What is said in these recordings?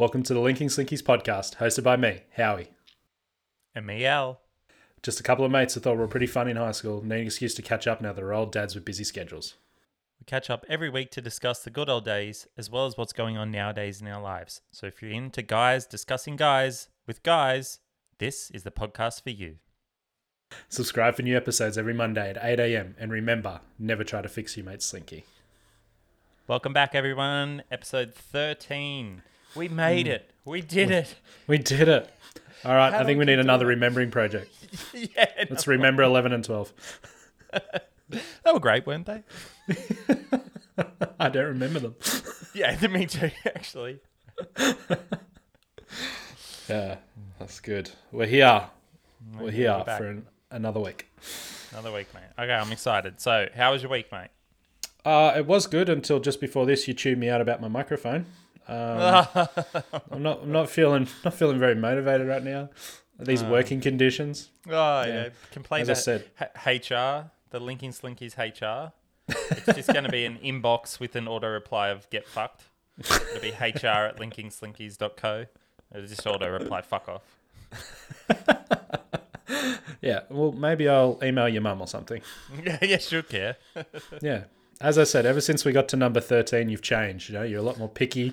Welcome to the Linking Slinkies podcast, hosted by me, Howie. And me, Al. Just a couple of mates that thought we were pretty fun in high school, need an excuse to catch up now that we're old dads with busy schedules. We catch up every week to discuss the good old days as well as what's going on nowadays in our lives. So if you're into guys discussing guys with guys, this is the podcast for you. Subscribe for new episodes every Monday at 8 a.m. And remember, never try to fix your mate's Slinky. Welcome back, everyone. Episode 13. We made it. We did it. We did it. All right, Howie think we we need another that? remembering project. yeah. Let's no. remember 11 and 12. They were great, weren't they? I don't remember them. Yeah, me too, actually. Yeah, that's good. We're here. We're Yeah, here we're for an, another week. Another week, mate. Okay, I'm excited. So, how was your week, mate? Uh, it was good until just before this. You chewed me out about my microphone. Um, I'm not. I'm not feeling. Not feeling very motivated right now. These working conditions. Oh, Yeah. yeah. Complain As to. H- HR, the Linking Slinkies HR. It's just going to be an inbox with an auto reply of get fucked. It'll be hr at linkingslinkies.co. It'll just auto reply fuck off. Yeah. Well, maybe I'll email your mum or something. yeah, yeah, sure, care. Yeah. As I said, ever since we got to number thirteen, you've changed. You know, you're a lot more picky.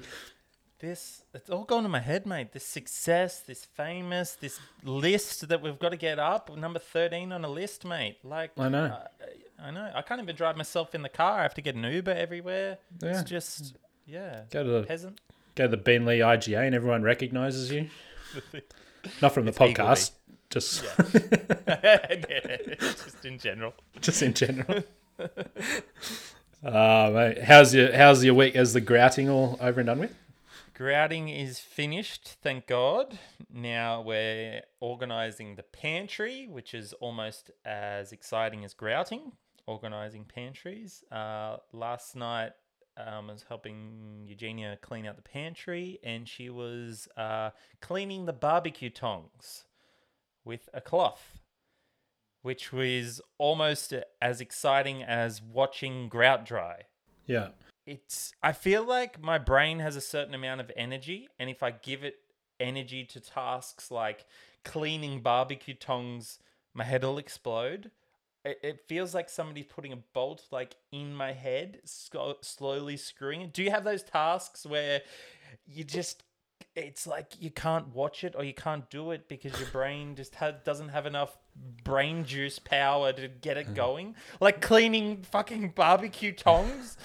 This, it's all gone to my head, mate. This success, this famous, this list that we've got to get up, number 13 on a list, mate. Like, I know. I, I know. I can't even drive myself in the car. I have to get an Uber everywhere. Yeah. It's just, yeah. Go to the Peasant. go to the Beanley IGA and everyone recognizes you. Not from the It's podcast, just Yeah, just in general. just in general. Uh, how's your how's your week? Is the grouting all over and done with? Grouting is finished, thank God. Now we're organising the pantry, which is almost as exciting as grouting, organising pantries. Uh, last night um, I was helping Eugenia clean out the pantry, and she was uh, cleaning the barbecue tongs with a cloth, which was almost as exciting as watching grout dry. Yeah. it's I feel like my brain has a certain amount of energy and if I give it energy to tasks like cleaning barbecue tongs my head will explode. It, it feels like somebody's putting a bolt like in my head sco- slowly screwing it. Do you have those tasks where you just it's like you can't watch it or you can't do it because your brain just ha- doesn't have enough brain juice power to get it going. Like cleaning fucking barbecue tongs.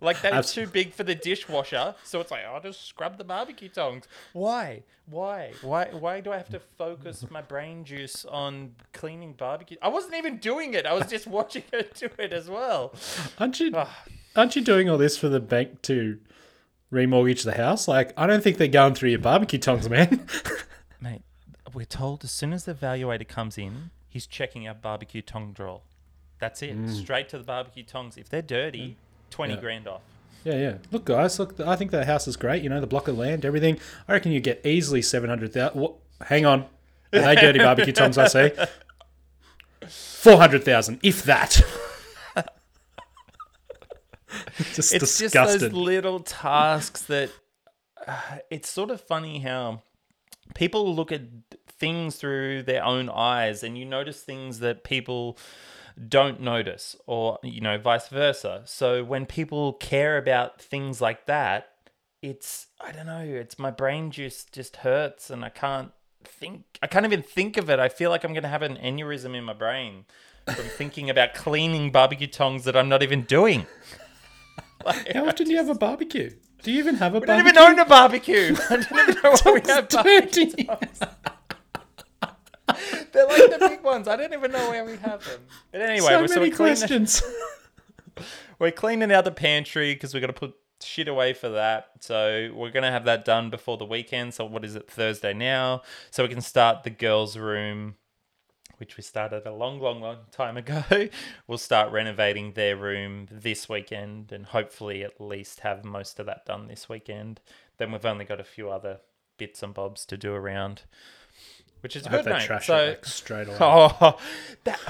Like they're too big for the dishwasher, so it's like I'll just scrub the barbecue tongs. Why? Why? Why? Why do I have to focus my brain juice on cleaning barbecue? I wasn't even doing it. I was just watching her do it as well. Aren't you Ah. aren't you doing all this for the bank to remortgage the house? Like, I don't think they're going through your barbecue tongs, man. Mate, we're told as soon as the evaluator comes in, he's checking our barbecue tong drawer. That's it. Mm. Straight to the barbecue tongs. If they're dirty, mm. 20 Yeah. grand off. yeah, yeah. Look, guys, look. I think the house is great. You know, the block of land, everything. I reckon you get easily seven hundred thousand. Hang on, are they dirty barbecue tongs? I see. Four hundred thousand, if that. just It's disgusted. just those little tasks that uh, it's sort of funny how people look at things through their own eyes and you notice things that people don't notice or you know vice versa. So when people care about things like that it's i don't know it's my brain just just hurts and i can't think i can't even think of it. I feel like i'm going to have an aneurysm in my brain from thinking about cleaning barbecue tongs that i'm not even doing Like, How often do you have a barbecue? Do you even have a I don't even own a barbecue. I don't even know why we have barbecue. dirty. They're like the big ones. I don't even know where we have them. But anyway, so we're, so many we're, cleaning, questions. we're cleaning out the pantry because we're going to put shit away for that. So we're going to have that done before the weekend. So what is it, Thursday now? So we can start the girls' room, which we started a long, long, long time ago. We'll start renovating their room this weekend and hopefully at least have most of that done this weekend. Then we've only got a few other bits and bobs to do around, which is I hope good, trash so, like straight away. Oh, that.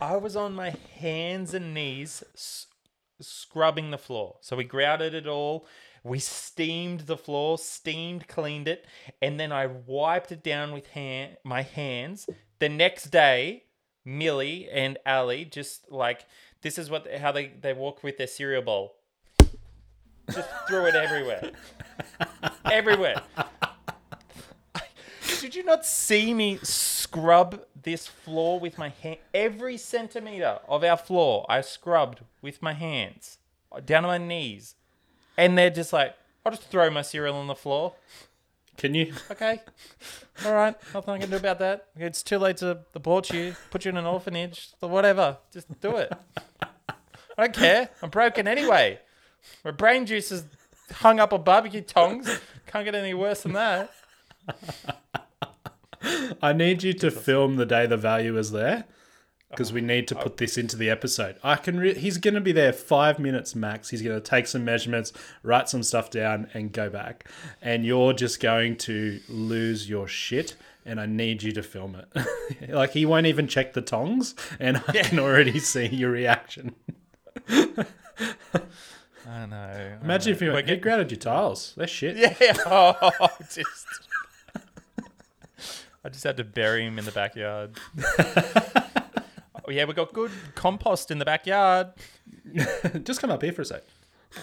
I was on my hands and knees s- scrubbing the floor. So we grouted it all. We steamed the floor, steamed, cleaned it, and then I wiped it down with hand, my hands. The next day, Millie and Ali just like this is what how they they walk with their cereal bowl. Just threw it everywhere, everywhere. Did you not see me scrub this floor with my hand? Every centimeter of our floor, I scrubbed with my hands down to my knees, and they're just like, "I'll just throw my cereal on the floor." Can you? Okay, all right, nothing I can do about that. It's too late to abort you, put you in an orphanage, or whatever. Just do it. I don't care. I'm broken anyway. My brain juice is hung up on barbecue tongs. Can't get any worse than that. I need you to film the day the value is there because we need to oh. put this into the episode. I can. Re- he's going to be there five minutes max. He's going to take some measurements, write some stuff down, and go back. And you're just going to lose your shit. And I need you to film it. like he won't even check the tongs, and I can already see your reaction. I know. Imagine if you went, he get- grounded your tiles. They're shit. Yeah. Oh, just. I just had to bury him in the backyard. Oh, yeah, we got good compost in the backyard. just come up here for a sec.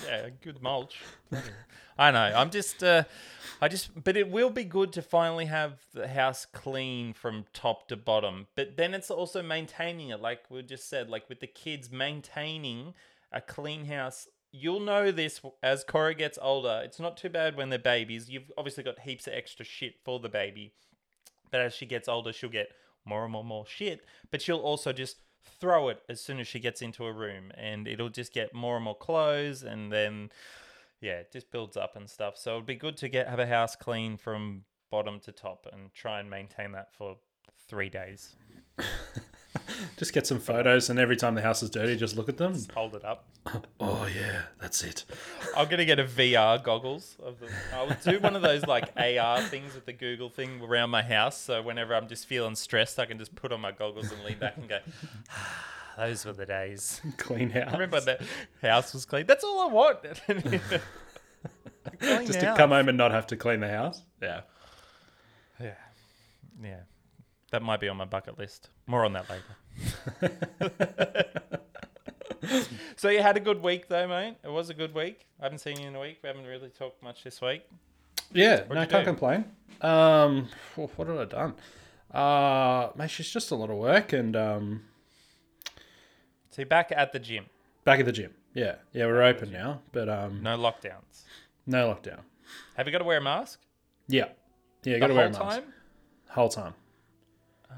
Yeah, good mulch. I know. I'm just. Uh, I just. But it will be good to finally have the house clean from top to bottom. But then it's also maintaining it, like we just said, like with the kids maintaining a clean house. You'll know this as Cora gets older. It's not too bad when they're babies. You've obviously got heaps of extra shit for the baby. But as she gets older, she'll get more and more and more shit. But she'll also just throw it as soon as she gets into a room, and it'll just get more and more clothes, and then yeah, it just builds up and stuff. So it'd be good to get have a house clean from bottom to top, and try and maintain that for three days. Just get some photos, and every time the house is dirty, just look at them. Hold it up. Oh yeah, that's it. I'm gonna get a VR goggles. Of the, I'll do one of those like AR things with the Google thing around my house. So whenever I'm just feeling stressed, I can just put on my goggles and lean back and go. "Ah, Those were the days. Clean house. Remember the house was clean. That's all I want. Just to come home and not have to clean the house. Yeah. Yeah, yeah. That might be on my bucket list. More on that later. so you had a good week though, mate. It was a good week. I haven't seen you in a week. We haven't really talked much this week. Yeah, no, you I can't do? complain. Um, what have I done? Uh, mate, it's just a lot of work and um, So you're back at the gym. back at the gym. Yeah, yeah, we're open now, but um, No lockdowns. no lockdown. Have you got to wear a mask? Yeah, yeah, The got to wear a mask time? whole time.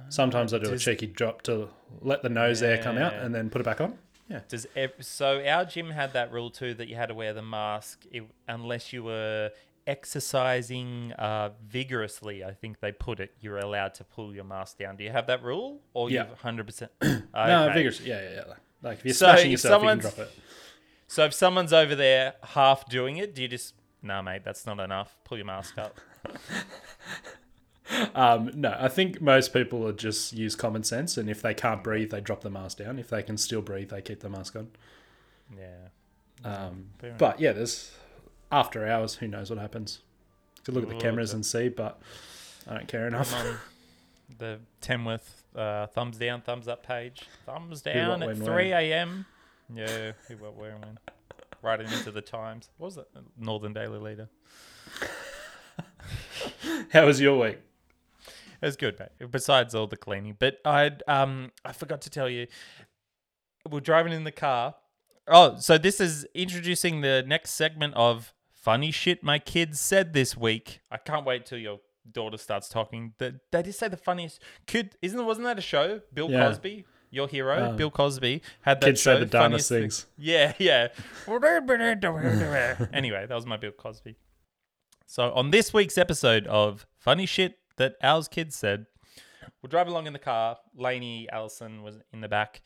Sometimes I do a cheeky drop to let the nose air come out and then put it back on. Yeah, Does ev- so our gym had that rule too that you had to wear the mask unless you were exercising uh, vigorously. I think they put it. You're allowed to pull your mask down. Do you have that rule, or Yeah. you 100? percent no, vigorous. Yeah, yeah, yeah. Like if you're So smashing yourself, you can drop it. So if someone's over there half doing it, do you just nah, mate? That's not enough. Pull your mask up. Um, no, I think most people would just use common sense, and if they can't breathe, they drop the mask down. If they can still breathe, they keep the mask on. Yeah. Um, but yeah, there's after hours. Who knows what happens? Could look at the cameras and see, but I don't care enough. The Tamworth uh, thumbs down, thumbs up page. Thumbs what, down at when, 3 a.m. Yeah, who, what, where, when. Right into the Times. What was it? Northern Daily Leader. How was your week? It was good, mate. Besides all the cleaning, but I um I forgot to tell you, we're driving in the car. Oh, so this is introducing the next segment of funny shit my kids said this week. I can't wait till your daughter starts talking. The, they just say the funniest. Kid, isn't wasn't that a show? Bill Yeah. Cosby, your hero, Um, Bill Cosby had that kids show. say the dumbest things. yeah, yeah. anyway, that was my Bill Cosby. So on this week's episode of Funny Shit That Ours Kids Said, we're driving along in the car. Lainey Allison was in the back,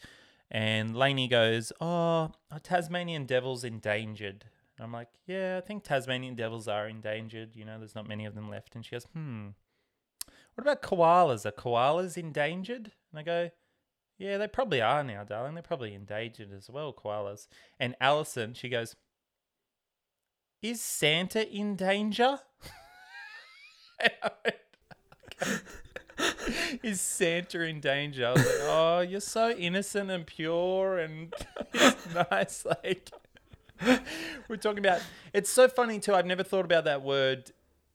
and Lainey goes, "Oh, are Tasmanian devils endangered?" And I'm like, "Yeah, I think Tasmanian devils are endangered. You know, there's not many of them left." And she goes, "Hmm, what about koalas? Are koalas endangered?" And I go, yeah, they probably are now, darling. They're probably endangered as well, koalas. And Allison, she goes, is Santa in danger? is Santa in danger? I was like, oh, you're so innocent and pure and nice. Like, we're talking about. It's so funny too. I've never thought about that word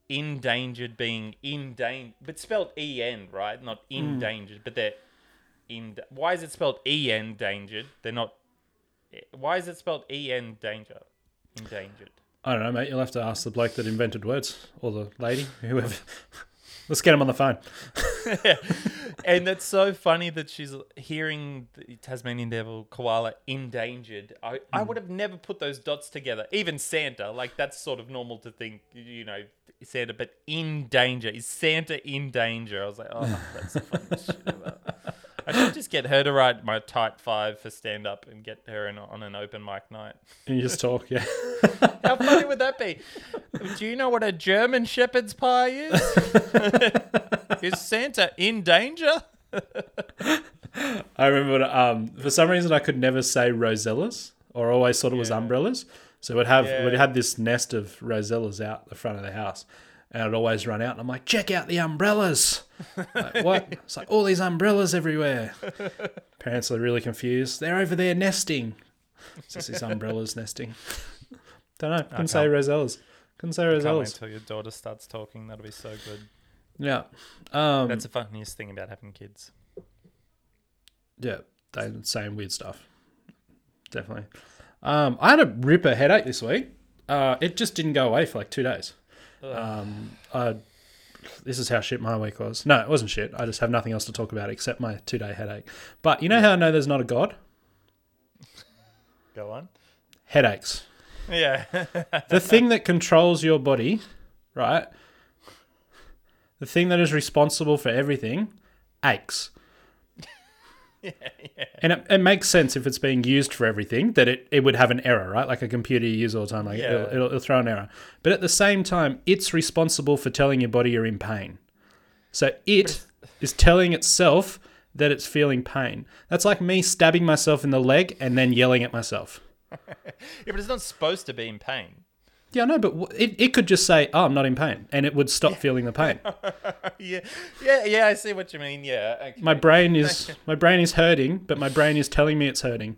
endangered being in danger, but spelled E N, right? Not endangered, but they're in. Why is it spelled E N endangered? They're not. Why is it spelled E N danger? Endangered. I don't know, mate. You'll have to ask the bloke that invented words or the lady, whoever. Let's get him on the phone. and it's so funny that she's hearing the Tasmanian devil koala endangered. I, I mm. would have never put those dots together. Even Santa, like that's sort of normal to think, you know, Santa, but in danger. Is Santa in danger? I was like, oh, that's the funniest shit ever. I should just get her to write my tight five for stand up and get her in, on an open mic night. And you just talk, yeah. How funny would that be? Do you know what a German shepherd's pie is? is Santa in danger? I remember um, for some reason I could never say rosellas, or always thought it was umbrellas. So we'd have Yeah. we'd had this nest of rosellas out the front of the house, and I'd always run out and I'm like, check out the umbrellas. like, what? It's like all these umbrellas everywhere. Parents are really confused. They're over there nesting. It's just these umbrellas nesting. Don't know. Couldn't say rosellas. Couldn't say rosellas. until your daughter starts talking. That'll be so good. Yeah. Um, That's the funniest thing about having kids. Yeah, they saying weird stuff. Definitely. Um, I had a ripper headache this week. Uh, it just didn't go away for like two days. Um, I, this is how shit my week was. No, it wasn't shit. I just have nothing else to talk about except my two day headache. But you know how I know there's not a god? Go on. Headaches. Yeah. The thing that controls your body, right? The thing that is responsible for everything aches. And it, it makes sense if it's being used for everything that it, it would have an error, right? Like a computer you use all the time, like Yeah. it'll, it'll, it'll throw an error. But at the same time, it's responsible for telling your body you're in pain. So it is telling itself that it's feeling pain. That's like me stabbing myself in the leg and then yelling at myself. yeah, but it's not supposed to be in pain. Yeah, no, but w- it, it could just say, oh, I'm not in pain, and it would stop feeling the pain. yeah, yeah, yeah. I see what you mean. Yeah. Okay. My brain is my brain is hurting, but my brain is telling me it's hurting.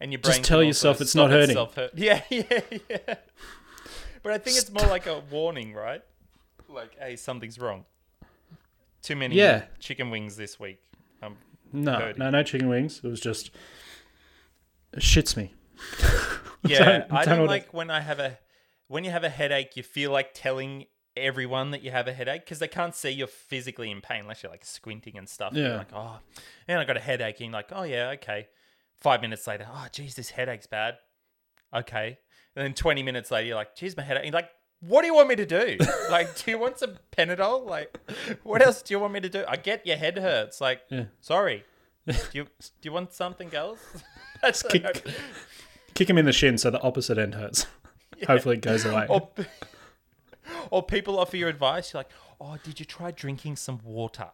and your brain just tell yourself it's not hurting. hurt. Yeah, yeah, yeah. But I think it's more like a warning, right? Like, hey, something's wrong. Too many Yeah. chicken wings this week. Um, No, Hurting. no, no chicken wings. It was just it shits me. yeah, don't- I don't don't like when I have a when you have a headache. You feel like telling everyone that you have a headache because they can't see you're physically in pain unless you're like squinting and stuff. You're Yeah. like, oh, and I got a headache. And you're like, oh yeah, okay. Five minutes later, oh geez, this headache's bad. Okay, and then twenty minutes later, you're like, geez, my headache. And you're like, what do you want me to do? like, do you want some Panadol? Like, what else do you want me to do? I get your head hurts. Like, Yeah. sorry. do you do you want something else? That's kick- Kick him in the shin so the opposite end hurts. Hopefully it goes away. or, or people offer you advice. You're like, oh, did you try drinking some water?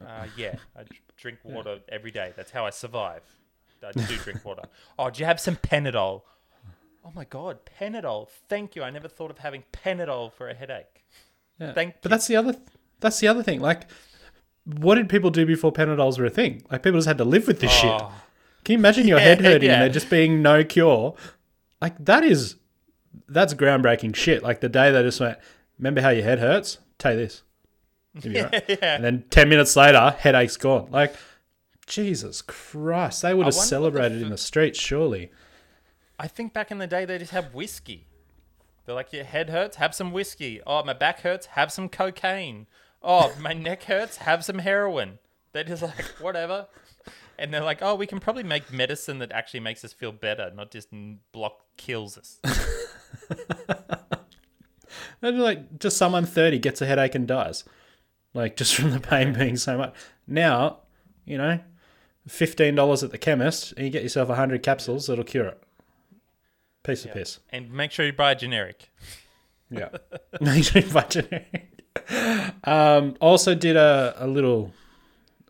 Uh, yeah, I drink water every day. That's how I survive. I do drink water. Oh, do you have some Panadol? Oh my God, Panadol. Thank you. I never thought of having Panadol for a headache. Yeah. Thank but that's the other that's the other thing. Like what did people do before Panadols were a thing? Like people just had to live with this shit. Oh, Can you imagine your Yeah, head hurting yeah. and there just being no cure? Like that is that's groundbreaking shit. Like the day they just went, remember how your head hurts? Take this. You'll right." yeah. And then ten minutes later, headache's gone. Like Jesus Christ, they would have what the celebrated in the streets, surely. I think back in the day they just have whiskey. They're like, your head hurts, have some whiskey. Oh, my back hurts, have some cocaine. Oh, my neck hurts, have some heroin. They're just like, whatever. And they're like, oh, we can probably make medicine that actually makes us feel better, not just block kills us. Imagine like just someone thirty gets a headache and dies, like just from the pain being so much. Now, you know, fifteen dollars at the chemist, and you get yourself hundred capsules that'll cure it. Piece of piss. and make sure you buy a generic. Yeah. Make sure you buy generic. Um, also did a, a little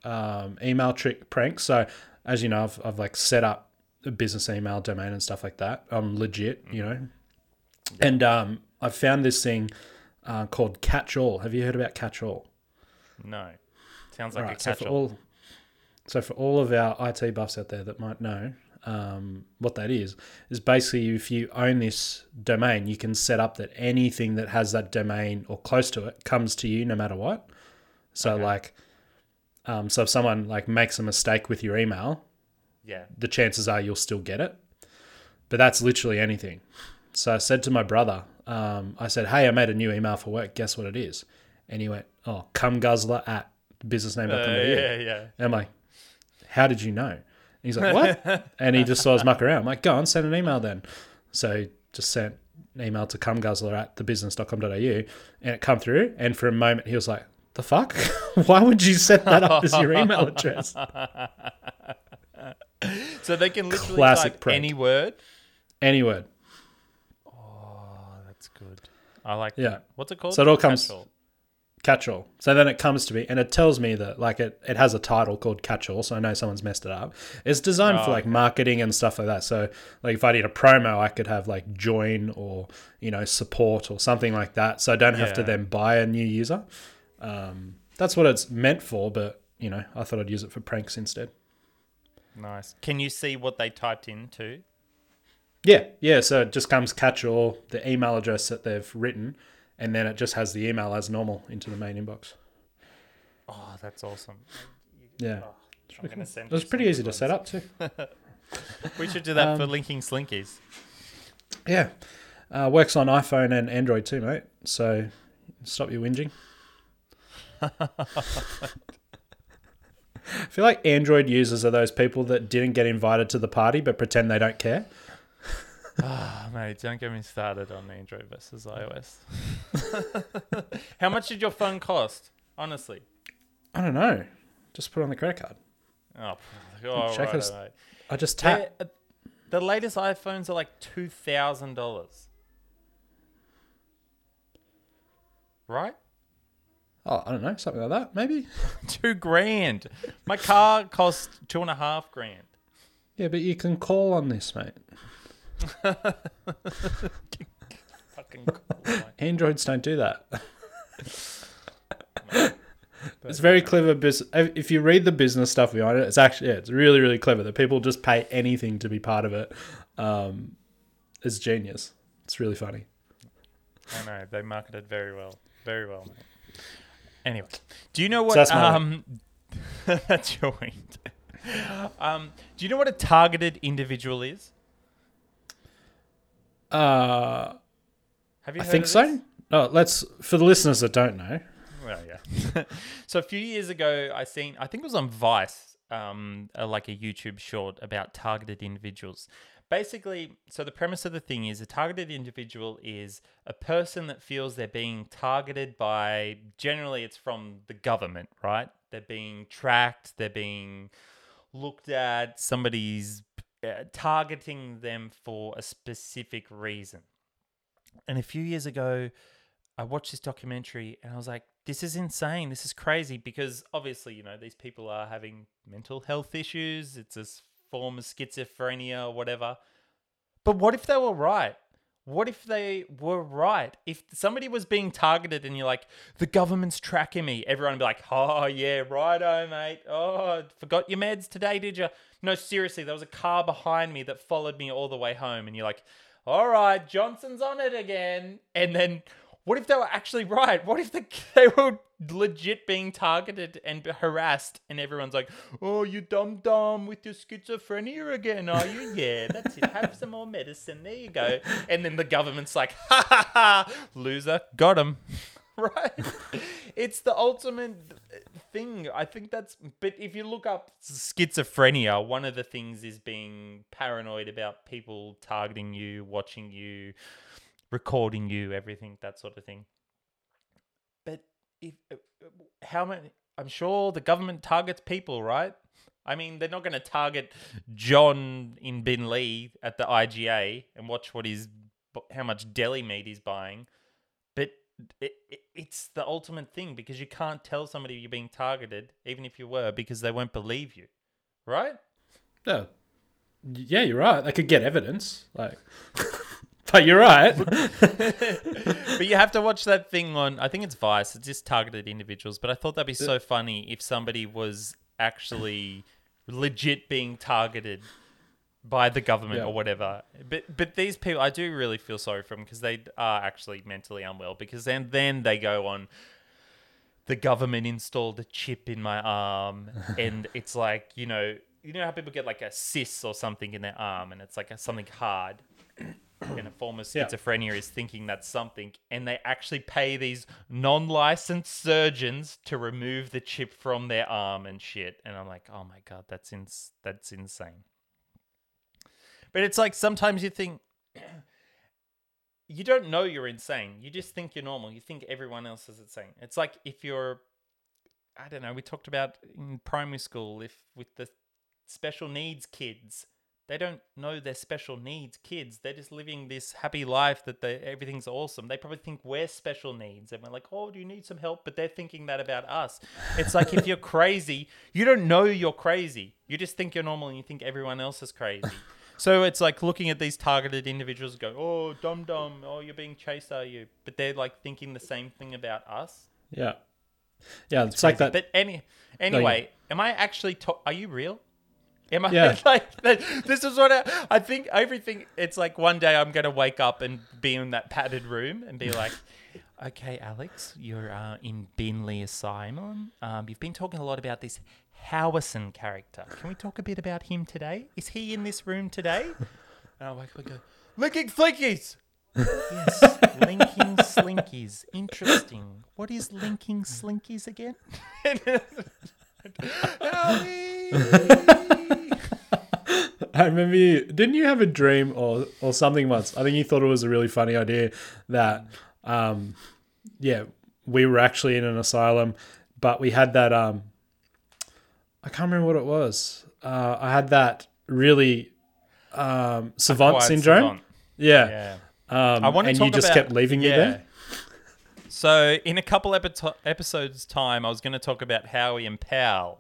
um, email trick prank. So as you know, I've, I've like set up a business email domain and stuff like that. I'm legit, you know. And um, I found this thing uh, called Catch All. Have you heard about Catch All? No. Sounds like Right, a so catch-all. all, so for all of our IT buffs out there that might know um, what that is, is basically if you own this domain, you can set up that anything that has that domain or close to it comes to you no matter what. So Okay. like, um, so if someone like makes a mistake with your email, yeah. the chances are you'll still get it. But that's literally anything. So I said to my brother, um, I said, "Hey, I made a new email for work. Guess what it is?" And he went, "Oh, cum guzzler at businessname.com.au." Uh, yeah, yeah. And I'm like, how did you know? And he's like, what? and he just saw us muck around. I'm like, go on, send an email then. So he just sent an email to cumguzzler at thebusiness.com.au and it come through. And for a moment, he was like, the fuck? Why would you set that up as your email address? So they can literally Classic type prank. any word. Any word. I like Yeah. that. What's it called? So it all comes- Catch-all. Catch all. So then it comes to me and it tells me that like it, it has a title called catch all. So I know someone's messed it up. It's designed Oh, for like marketing and stuff like that. So like if I did a promo, I could have like join or, you know, support or something like that. So I don't have to then buy a new user. Um, that's what it's meant for. But, you know, I thought I'd use it for pranks instead. Nice. Can you see what they typed in too? Yeah. Yeah. So it just comes catch all, the email address that they've written. And then it just has the email as normal into the main inbox. Oh, that's awesome. Yeah. Oh, I'm gonna send It was pretty easy good to set up too. We should do that for Um, linking slinkies. Yeah. Uh, works on iPhone and Android too, mate. So stop your whinging. I feel like Android users are those people that didn't get invited to the party but pretend they don't care. Ah, mate, don't get me started on Android versus iOS. How much did your phone cost? Honestly. I don't know. Just put it on the credit card. Oh, oh Check right, us- mate. I just tap. They're- uh, The latest iPhones are like two thousand dollars. Right? Oh, I don't know. Something like that, maybe. Two grand. My car cost two and a half grand. Yeah, but you can call on this, mate. Fucking cool. Androids don't do that. It's very clever business. If you read the business stuff behind it, it's actually yeah, it's really really clever that people just pay anything to be part of it. Um, it's genius. It's really funny. I know they marketed very well, very well, mate. Anyway, do you know what? that's my um, that's your. Um, do you know what a targeted individual is? Uh, Have you? I think so. Oh, let's for the listeners that don't know. Well, yeah. so a few years ago, I seen, I think it was on Vice, um, uh, like a YouTube short about targeted individuals. Basically, so the premise of the thing is a targeted individual is a person that feels they're being targeted by, generally, it's from the government, right? They're being tracked, they're being looked at, somebody's uh, targeting them for a specific reason. And a few years ago, I watched this documentary and I was like, this is insane. This is crazy because obviously, you know, these people are having mental health issues. It's a form of schizophrenia or whatever. But what if they were right? What if they were right? If somebody was being targeted and you're like, the government's tracking me, everyone would be like, oh, yeah, righto, mate. Oh, forgot your meds today, did you? No, seriously, there was a car behind me that followed me all the way home. And you're like, all right, Johnson's on it again. And then what if they were actually right? What if the, they were legit being targeted and harassed and everyone's like, oh, you dumb dumb with your schizophrenia again, are you? Yeah, that's it. Have some more medicine. There you go. And then the government's like, ha ha ha, loser, got him. right? It's the ultimate thing. I think that's. But if you look up schizophrenia, one of the things is being paranoid about people targeting you, watching you, recording you, everything, that sort of thing. But if uh, how many? I'm sure the government targets people, right? I mean, they're not going to target John in Bin Lee at the IGA and watch what he's how much deli meat he's buying. But it, it, it's the ultimate thing because you can't tell somebody you're being targeted, even if you were, because they won't believe you, right? Yeah, yeah, you're right. They could get evidence. Like, but you're right. but you have to watch that thing on. I think it's Vice. It's just targeted individuals. But I thought that'd be so funny if somebody was actually legit being targeted by the government Yeah. or whatever. But but these people, I do really feel sorry for them because they are actually mentally unwell. Because then then they go on. The government installed a chip in my arm, and it's like you know you know how people get like a cyst or something in their arm, and it's like a, something hard in a form of Yeah. schizophrenia is thinking that's something, and they actually pay these non-licensed surgeons to remove the chip from their arm and shit. And I'm like, oh my god, that's ins- that's insane. But it's like sometimes you think you don't know you're insane. You just think you're normal. You think everyone else is insane. It's like if you're I don't know, we talked about in primary school if with the special needs kids, they don't know they're special needs kids. They're just living this happy life that they everything's awesome. They probably think we're special needs and we're like, "Oh, do you need some help?" But they're thinking that about us. It's like if you're crazy, you don't know you're crazy. You just think you're normal and you think everyone else is crazy. So it's like looking at these targeted individuals go, "Oh, dumb dumb. Oh, you're being chased, are you?" But they're like thinking the same thing about us. Yeah. Yeah, it's like that. But any anyway, am I actually? To- are you real? Am I Yeah. like this is what I, I think? Everything. It's like one day I'm gonna wake up and be in that padded room and be like, "Okay, Alex, you're uh, in Binley Asylum. Um, you've been talking a lot about this Howison character. Can we talk a bit about him today? Is he in this room today?" And I wake up and go, "Licking flinkies." yes, linking slinkies. Interesting. What is linking slinkies again? I remember you didn't you have a dream or or something once? I think you thought it was a really funny idea that um yeah, we were actually in an asylum, but we had that um I can't remember what it was. Uh I had that really um savant Acquired syndrome. savant. Yeah. Yeah. Um I want to and you just about- kept leaving me yeah. there. So in a couple epi- episodes time, I was going to talk about Howie and Pal.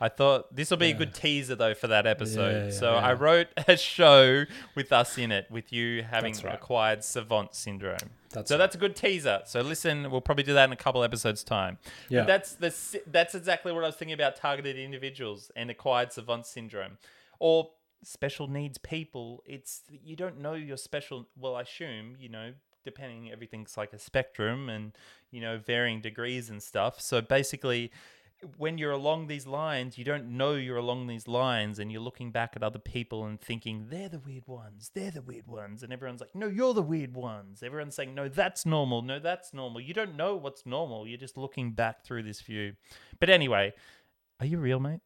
I thought this will be a good teaser though for that episode. Yeah, yeah, so yeah. I wrote a show with us in it, with you having right. acquired savant syndrome. That's so right. that's a good teaser. So listen, we'll probably do that in a couple episodes time. Yeah. But that's the that's exactly what I was thinking about targeted individuals and acquired savant syndrome, or special needs people. It's you don't know you're special. Well, I assume you know depending everything's like a spectrum and you know varying degrees and stuff. So basically. When you're along these lines, you don't know you're along these lines, and you're looking back at other people and thinking they're the weird ones, they're the weird ones, and everyone's like, "No, you're the weird ones." Everyone's saying, "No, that's normal. No, that's normal." You don't know what's normal. You're just looking back through this view. But anyway, are you real, mate?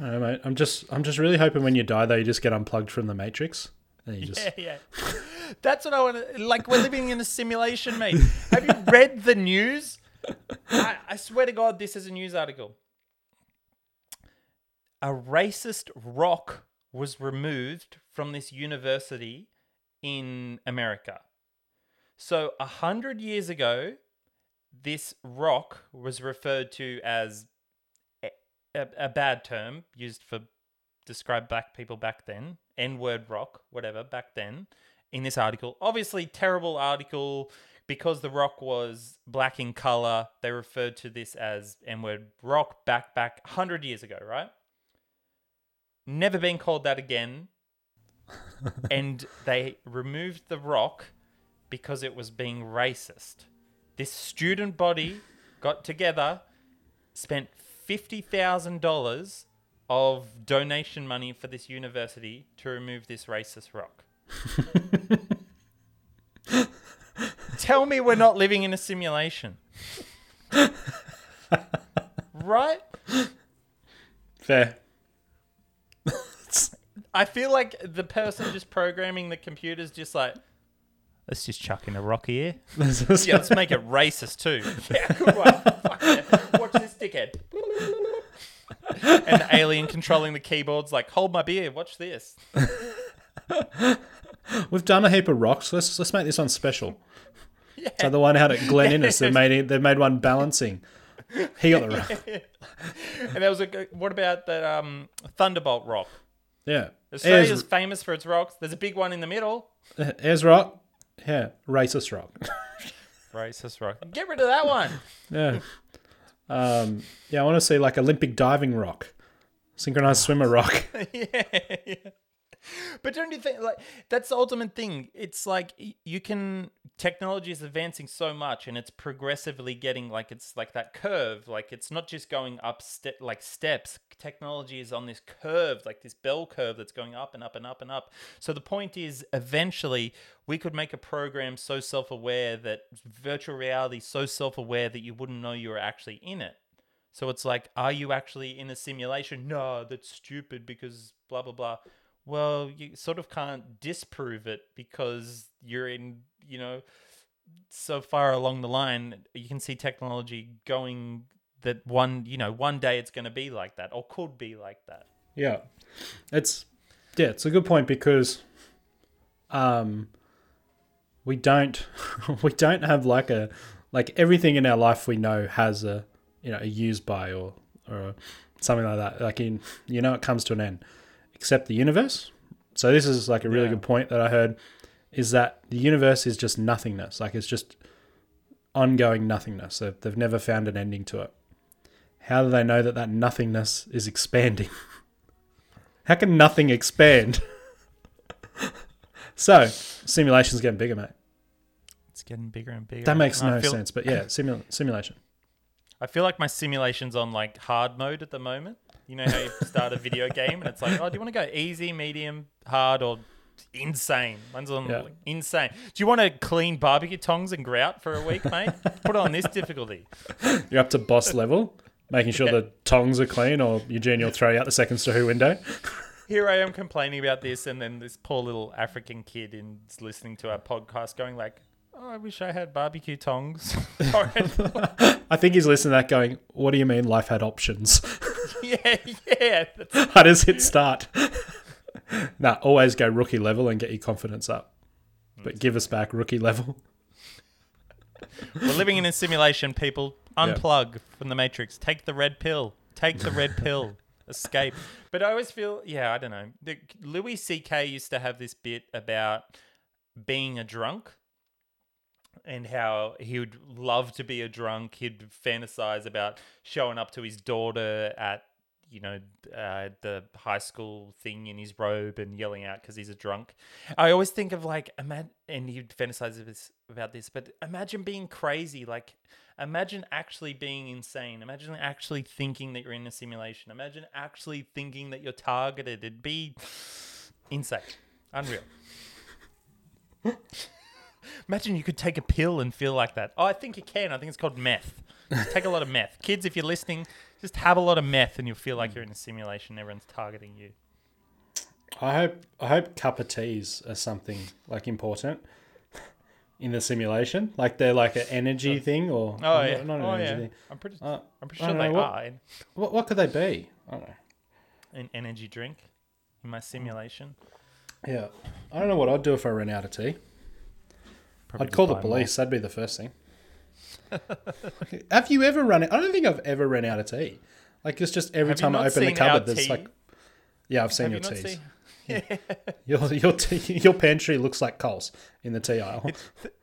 Know, mate. I'm just I'm just really hoping when you die though you just get unplugged from the matrix. And you just Yeah, yeah. That's what I want to. Like, we're living in a simulation, mate. Have you read the news? I, I swear to God, this is a news article. A racist rock was removed from this university in America. So, a hundred years ago, this rock was referred to as a, a, a bad term used for describe black people back then, N word rock, whatever, back then, in this article. Obviously, terrible article because the rock was black in color. They referred to this as N word rock back, back 100 years ago, right? Never been called that again. and they removed the rock because it was being racist. This student body got together, spent $50,000 of donation money for this university to remove this racist rock. Tell me we're not living in a simulation. right? fair. I feel like the person just programming the computer's just like, let's just chuck in a rock here. Yeah, let's make it racist too. Yeah, good one. Fuck yeah. Watch this dickhead. and the alien controlling the keyboards like, hold my beer, watch this. We've done a heap of rocks. Let's let's make this one special. Yeah. So the one out at Glen Innes, they made they made one balancing. He got the rock. and there was a what about that um Thunderbolt rock? Yeah. Australia's is- famous for its rocks. There's a big one in the middle. Ayers Rock, yeah, racist rock. Racist rock. Get rid of that one. yeah. Um, yeah, I want to see like Olympic diving rock, synchronized swimmer rock. yeah, yeah. But don't you think like that's the ultimate thing? It's like you can technology is advancing so much and it's progressively getting like it's like that curve. Like it's not just going up step like steps. Technology is on this curve, like this bell curve that's going up and up and up and up. So the point is eventually we could make a program so self-aware that virtual reality so self-aware that you wouldn't know you were actually in it. So it's like, are you actually in a simulation? No, that's stupid because blah blah blah. Well, you sort of can't disprove it because you're in, you know, so far along the line. You can see technology going that one, you know, one day it's going to be like that or could be like that. Yeah, it's yeah, it's a good point because um, we don't we don't have like a like everything in our life we know has a you know a use by or or something like that. Like in you know it comes to an end, except the universe. So this is like a really Yeah. good point that I heard is that the universe is just nothingness. Like it's just ongoing nothingness. They've, they've never found an ending to it. How do they know that that nothingness is expanding? How can nothing expand? so, simulation's getting bigger, mate. It's getting bigger and bigger. That makes And no feel- sense, but yeah, simul- simulation. I feel like my simulation's on like hard mode at the moment. You know how you start a video game and it's like, oh, do you want to go easy, medium, hard, or insane? Mine's on Yeah. insane. Do you want to clean barbecue tongs and grout for a week, mate? Put on this difficulty. You're up to boss level, making sure the tongs are clean, or Eugene will throw you out the second story window. Here I am complaining about this, and then this poor little African kid is listening to our podcast, going like, "Oh, I wish I had barbecue tongs." I think he's listening to that going, What do you mean life had options? yeah, yeah. That's, I just hit start. nah, always go rookie level and get your confidence up. But give us back rookie level. We're living in a simulation, people. Unplug from the Matrix. Take the red pill. Take the red pill. Escape. But I always feel, yeah, I don't know. The, Louis C.K. used to have this bit about being a drunk and how he would love to be a drunk. He'd fantasize about showing up to his daughter at, you know, uh, the high school thing in his robe and yelling out because he's a drunk. I always think of like, and he'd fantasize about this, but imagine being crazy. Like, imagine actually being insane. Imagine actually thinking that you're in a simulation. Imagine actually thinking that you're targeted. It'd be insane, unreal. Imagine you could take a pill and feel like that. Oh, I think you can. I think it's called meth. Just take a lot of meth. Kids, if you're listening, just have a lot of meth and you'll feel like you're in a simulation. And everyone's targeting you. I hope I hope cup of teas are something like important in the simulation. Like they're like an energy thing or Oh, not, yeah. not an oh, energy yeah. thing. I'm pretty, Uh, I'm pretty sure they what- are What what could they be? I don't know. an energy drink in my simulation. Yeah. I don't know what I'd do if I ran out of tea. I'd call the buy more. police. That'd be the first thing. Have you ever run? I don't think I've ever run out of tea. Like it's just every Have time I open the cupboard, there's tea? like, yeah, I've seen Have your you teas. seen- Your your tea, your pantry looks like Coles in the tea aisle.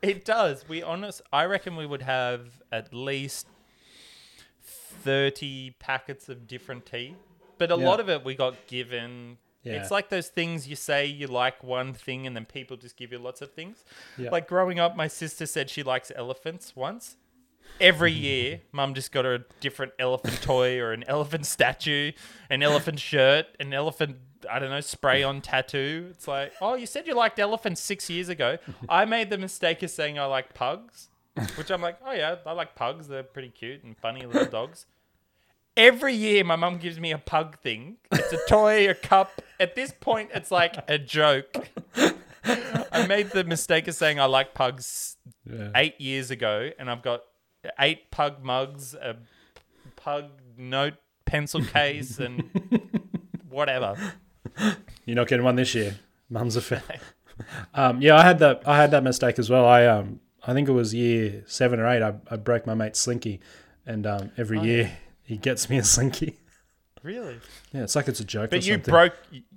It does. We honest. I reckon we would have at least thirty packets of different tea, but a Yeah. lot of it we got given. Yeah. It's like those things you say you like one thing and then people just give you lots of things. Yeah. Like growing up, my sister said she likes elephants once. Every year, mum just got her a different elephant toy or an elephant statue, an elephant shirt, an elephant, I don't know, spray on tattoo. It's like, oh, you said you liked elephants six years ago. I made the mistake of saying I like pugs, which I'm like, oh, yeah, I like pugs. They're pretty cute and funny little dogs. Every year, my mum gives me a pug thing. It's a toy, a cup. At this point, it's like a joke. I made the mistake of saying I like pugs Yeah. eight years ago, and I've got eight pug mugs, a pug note pencil case, and whatever. You're not getting one this year. Mum's a fan. um, yeah, I had that. I had that mistake as well. I um, I think it was year seven or eight. I, I broke my mate slinky, and um, every Oh, year he gets me a slinky. Really? Yeah, it's like it's a joke. or But you something. broke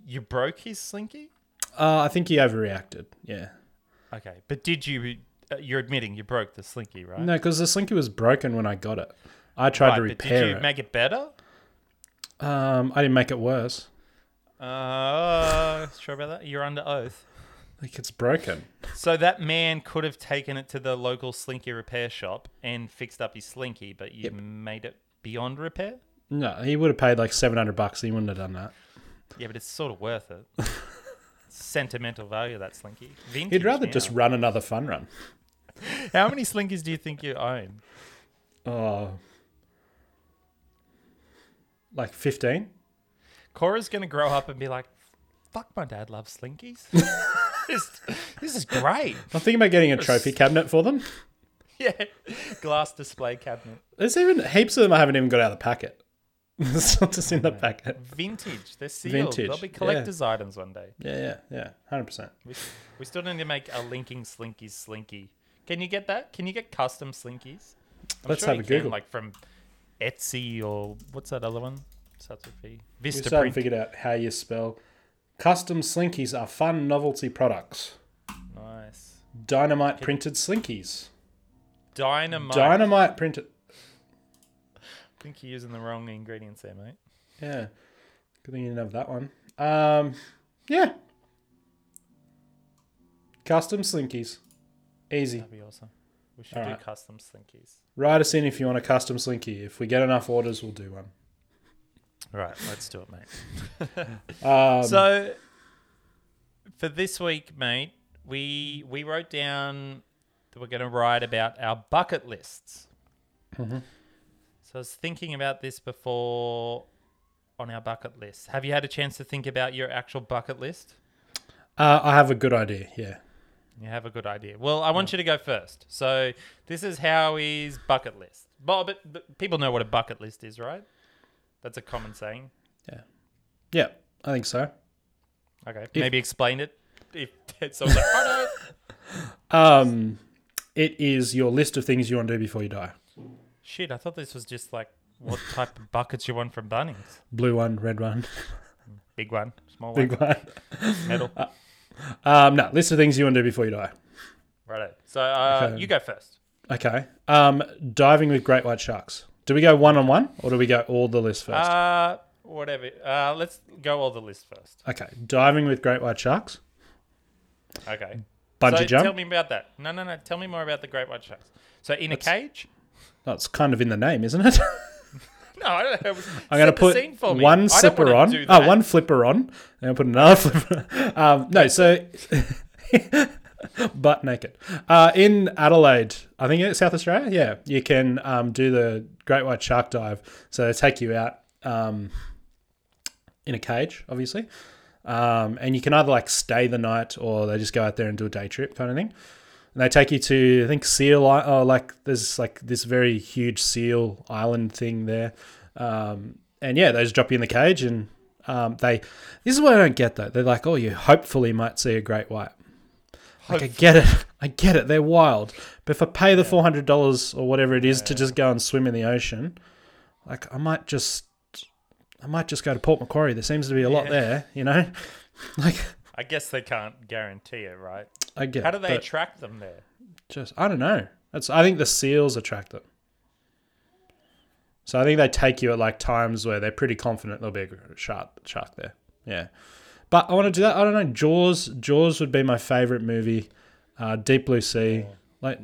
you broke his slinky. Uh, I think he overreacted. Yeah. Okay, but did you? Uh, you're admitting you broke the slinky, right? No, because the slinky was broken when I got it. I tried right, to repair did you it. make it better? um, I didn't make it worse. Uh, sure about that? You're under oath. Like it's broken. So that man could have taken it to the local slinky repair shop and fixed up his slinky, but you Yep. made it beyond repair. No, he would have paid like seven hundred bucks. He wouldn't have done that. Yeah, but it's sort of worth it. Sentimental value that slinky. Vintage, He'd rather now. just run another fun run. How many slinkies do you think you own? Oh, like fifteen. Cora's gonna grow up and be like, "Fuck, my dad loves slinkies. this, this is great." I'm thinking about getting a trophy cabinet for them. Yeah, glass display cabinet, There's even heaps of them I haven't even got out of the packet. It's not just in the packet. vintage. They're sealed. Vintage, They'll be yeah. collector's items one day. Yeah, yeah, yeah, hundred percent. We, still need to make a linking slinkies slinky. Can you get that? Can you get custom slinkies? I'm Let's sure have a can, Google. like from Etsy or what's that other one? Starts with V. Vista haven't figured out how you spell. Custom slinkies are fun novelty products. Nice. Dynamite printed slinkies. Dynamite. Dynamite printer. I think you're using the wrong ingredients there, mate. Yeah. Good thing you didn't have that one. Um, yeah. Custom slinkies. Easy. That'd be awesome. We should do Alright. custom slinkies. Write us in if you want a custom slinky. If we get enough orders, we'll do one. Right, let's do it, mate. Um, so for this week, mate, we we wrote down that we're going to write about our bucket lists. Mhm. So I was thinking about this before on our bucket list. Have you had a chance to think about your actual bucket list? uh, I have a good idea. Yeah. You have a good idea. Well, I want you to go first. So this is Howie's bucket list. Well, but, but people know what a bucket list is, right? That's a common saying. Yeah, Yeah, I think so. Okay, If- maybe explain it. If someone's like, oh no, Um, it is your list of things you want to do before you die. Shit, I thought this was just like what type of buckets you want from Bunnings. Blue one, red one, Big one, small one, big one. metal. Um, no, list of things you want to do before you die. Right. So uh, Okay. you go first. Okay. Um, diving with great white sharks. Do we go one on one or do we go all the list first? Uh, whatever. Uh, let's go all the list first. okay. Diving with great white sharks. Okay. Bungee so jump. tell me about that. No, no, no. Tell me more about the great white sharks. So in a cage? That's kind of in the name, isn't it? No, I don't know. I'm going to put scene for me. one slipper on. Oh, one flipper on. And I'll put another flipper. Um, no, so butt naked. Uh, in Adelaide, I think it's South Australia. Yeah, you can um, do the great white shark dive. So they take you out um, in a cage, obviously. Um, and you can either like stay the night or they just go out there and do a day trip kind of thing. And they take you to I think Seal. Oh, like there's like this very huge seal island thing there. Um, and yeah, they just drop you in the cage and um, they. This is what I don't get though. They're like, oh, you hopefully might see a great white. Like I get it, I get it. They're wild, but if I pay the four hundred dollars or whatever it is to just go and swim in the ocean, like I might just, I might just go to Port Macquarie. There seems to be a lot Yeah. there, you know. Like I guess they can't guarantee it, right? I get. How do they attract them there? just I don't know. That's I think the seals attract them. So I think they take you at like times where they're pretty confident there'll be a shark shark there. Yeah. But I want to do that. I don't know. Jaws Jaws would be my favorite movie. Uh, Deep Blue Sea. Like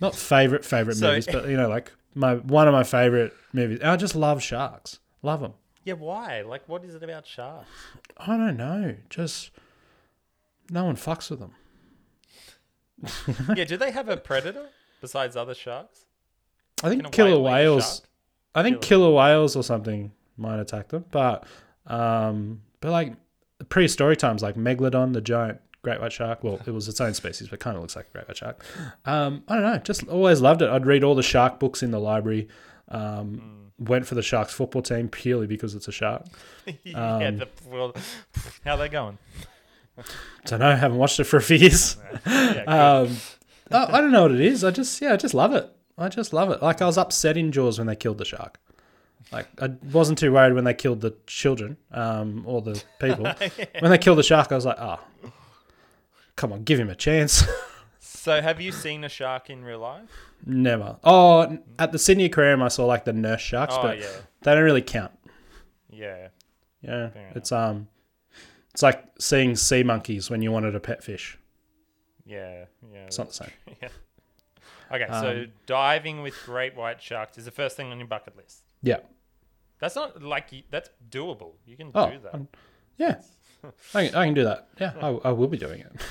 not favorite favorite So- movies, but you know like my one of my favorite movies. I just love sharks. Love them. Yeah, why? Like, what is it about sharks? I don't know. Just no one fucks with them. yeah, do they have a predator besides other sharks? I think killer whale whales. I think Killer- killer whales or something might attack them, but um, but like prehistoric times, like megalodon, the giant great white shark. Well, it was its own species, but kind of looks like a great white shark. Um, I don't know, just always loved it. I'd read all the shark books in the library. Um, Went for the Sharks football team purely because it's a shark. yeah, Um, the, well, how they going? Don't know, haven't watched it for a few years. Yeah. Um, I, I don't know what it is. I just yeah, I just love it. I just love it. Like I was upset in Jaws when they killed the shark. Like I wasn't too worried when they killed the children um, or the people. When they killed the shark, I was like, oh, come on, give him a chance. So, have you seen a shark in real life? Never. Oh, at the Sydney Aquarium, I saw like the nurse sharks, Oh but yeah, they don't really count. yeah. Yeah, Fair it's um, it's like seeing sea monkeys when you wanted a pet fish. Yeah, yeah. It's not the same. yeah. Okay, so Um, diving with great white sharks is the first thing on your bucket list. Yeah. That's not like you, that's doable. You can Oh, do that. um, yeah. I can, I can do that. Yeah, I, I will be doing it.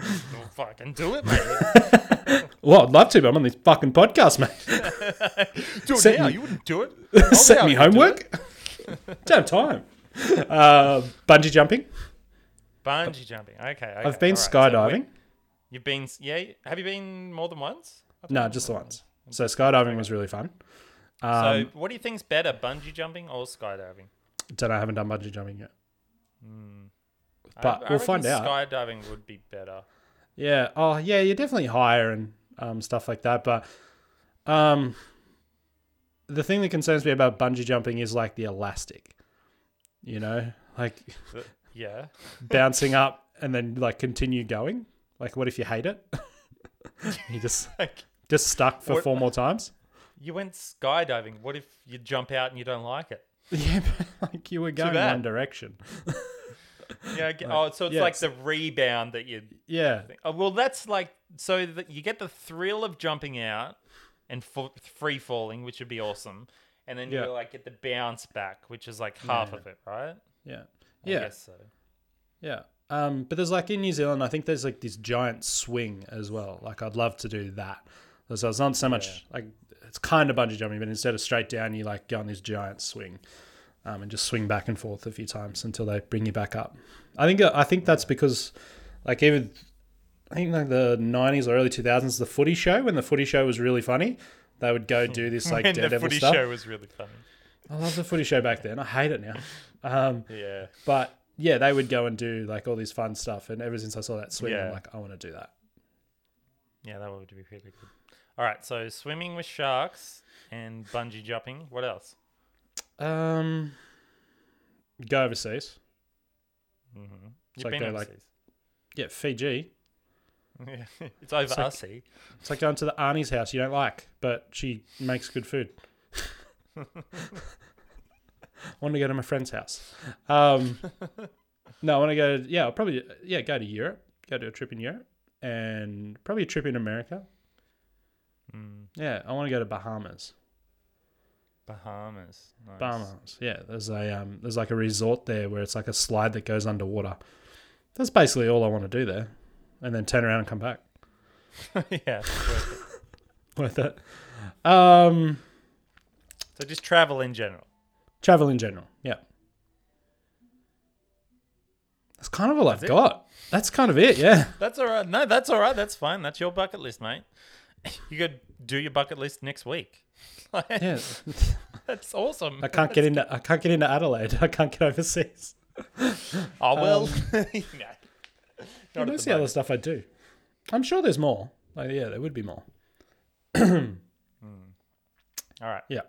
Oh, fucking do it, mate. Well, I'd love to, but I'm on this fucking podcast, mate. do it Set now. me- You wouldn't do it. Set me you do homework. Don't have time. Uh, bungee jumping. Bungee jumping. Okay. okay. I've been right. So skydiving. when- you've been, yeah. Have you been more than once? No, think just the once. So skydiving was really fun. Um, so, what do you think's better, bungee jumping or skydiving? don't know, I haven't done bungee jumping yet. I- But I we'll find out. Skydiving would be better. Yeah. Oh, yeah. You're definitely higher and um, stuff like that. But um, the thing that concerns me about bungee jumping is like the elastic. You know, like yeah. bouncing up and then like continue going. Like, what if you hate it? you just Like, just stuck for What- four more times. you went skydiving. What if you jump out and you don't like it? Yeah, but, like you were going one direction. Yeah. Get- oh, so it's yeah, like it's- the rebound that you. Yeah, Oh, well, that's like so that you get the thrill of jumping out and f- free falling, which would be awesome, and then Yeah. you like get the bounce back, which is like half of it, right? yeah, I yeah, guess so. yeah. Um, but there's like in New Zealand, I think there's like this giant swing as well. Like I'd love to do that. So it's not so much like it's kind of bungee jumping, but instead of straight down, you like go on this giant swing, um, and just swing back and forth a few times until they bring you back up. I think I think that's because like even I think like the '90s or early 2000s, the Footy Show when the Footy Show was really funny, they would go do this like when the footy stuff. show was really funny. I love the Footy Show back then. I hate it now. Um, Yeah. but yeah, they would go and do like all this fun stuff. And ever since I saw that swing, I'm like, I want to do that. Yeah, that would be really good. All right, so swimming with sharks and bungee jumping. What else? Um, go overseas. Mm-hmm. It's You've like been they're like- overseas. Yeah, Fiji. Yeah, it's over like- us. It's like going to the Arnie's house you don't like, but she makes good food. I want to go to my friend's house. Um, no, I want to go. Yeah, I'll probably yeah go to Europe. Go to a trip in Europe, and probably a trip in America. Mm, Yeah, I want to go to Bahamas. Bahamas. Nice. Bahamas. Yeah, there's a um, there's like a resort there where it's like a slide that goes underwater. That's basically all I want to do there, and then turn around and come back. yeah. worth it. Worth it. Um, So just travel in general. travel in general. Yeah, that's kind of all That's I've it? got. That's kind of it. Yeah. That's all right. No, that's all right. That's fine. That's your bucket list, mate. You could do your bucket list next week. Yeah. That's awesome. I can't get into I can't get into Adelaide. I can't get overseas. Oh well. Um, no. Yeah, Not at that's the the other stuff I do. I'm sure there's more. Like, yeah, there would be more. All right. Yeah.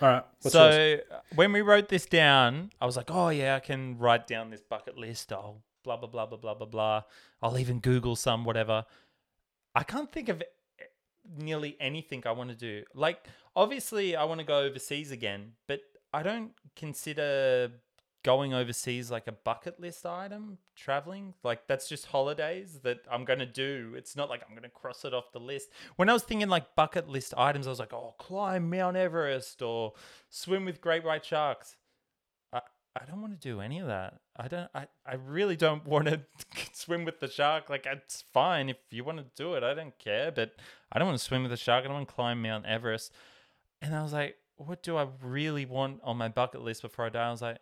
All right. What's yours? so uh, when we wrote this down, I was like, oh yeah, I can write down this bucket list. I'll blah blah blah blah blah blah blah. I'll even Google some whatever. I can't think of nearly anything I want to do. Like obviously I want to go overseas again, but I don't consider going overseas like a bucket list item traveling. Like that's just holidays that i'm going to do. It's not like i'm going to cross it off the list. When i was thinking like bucket list items i was like oh climb mount everest or swim with great white sharks i don't want to do any of that i don't i, I really don't want to swim with the shark like it's fine if you want to do it i don't care but i don't want to swim with the shark i don't want to climb mount everest and i was like what do i really want on my bucket list before i die i was like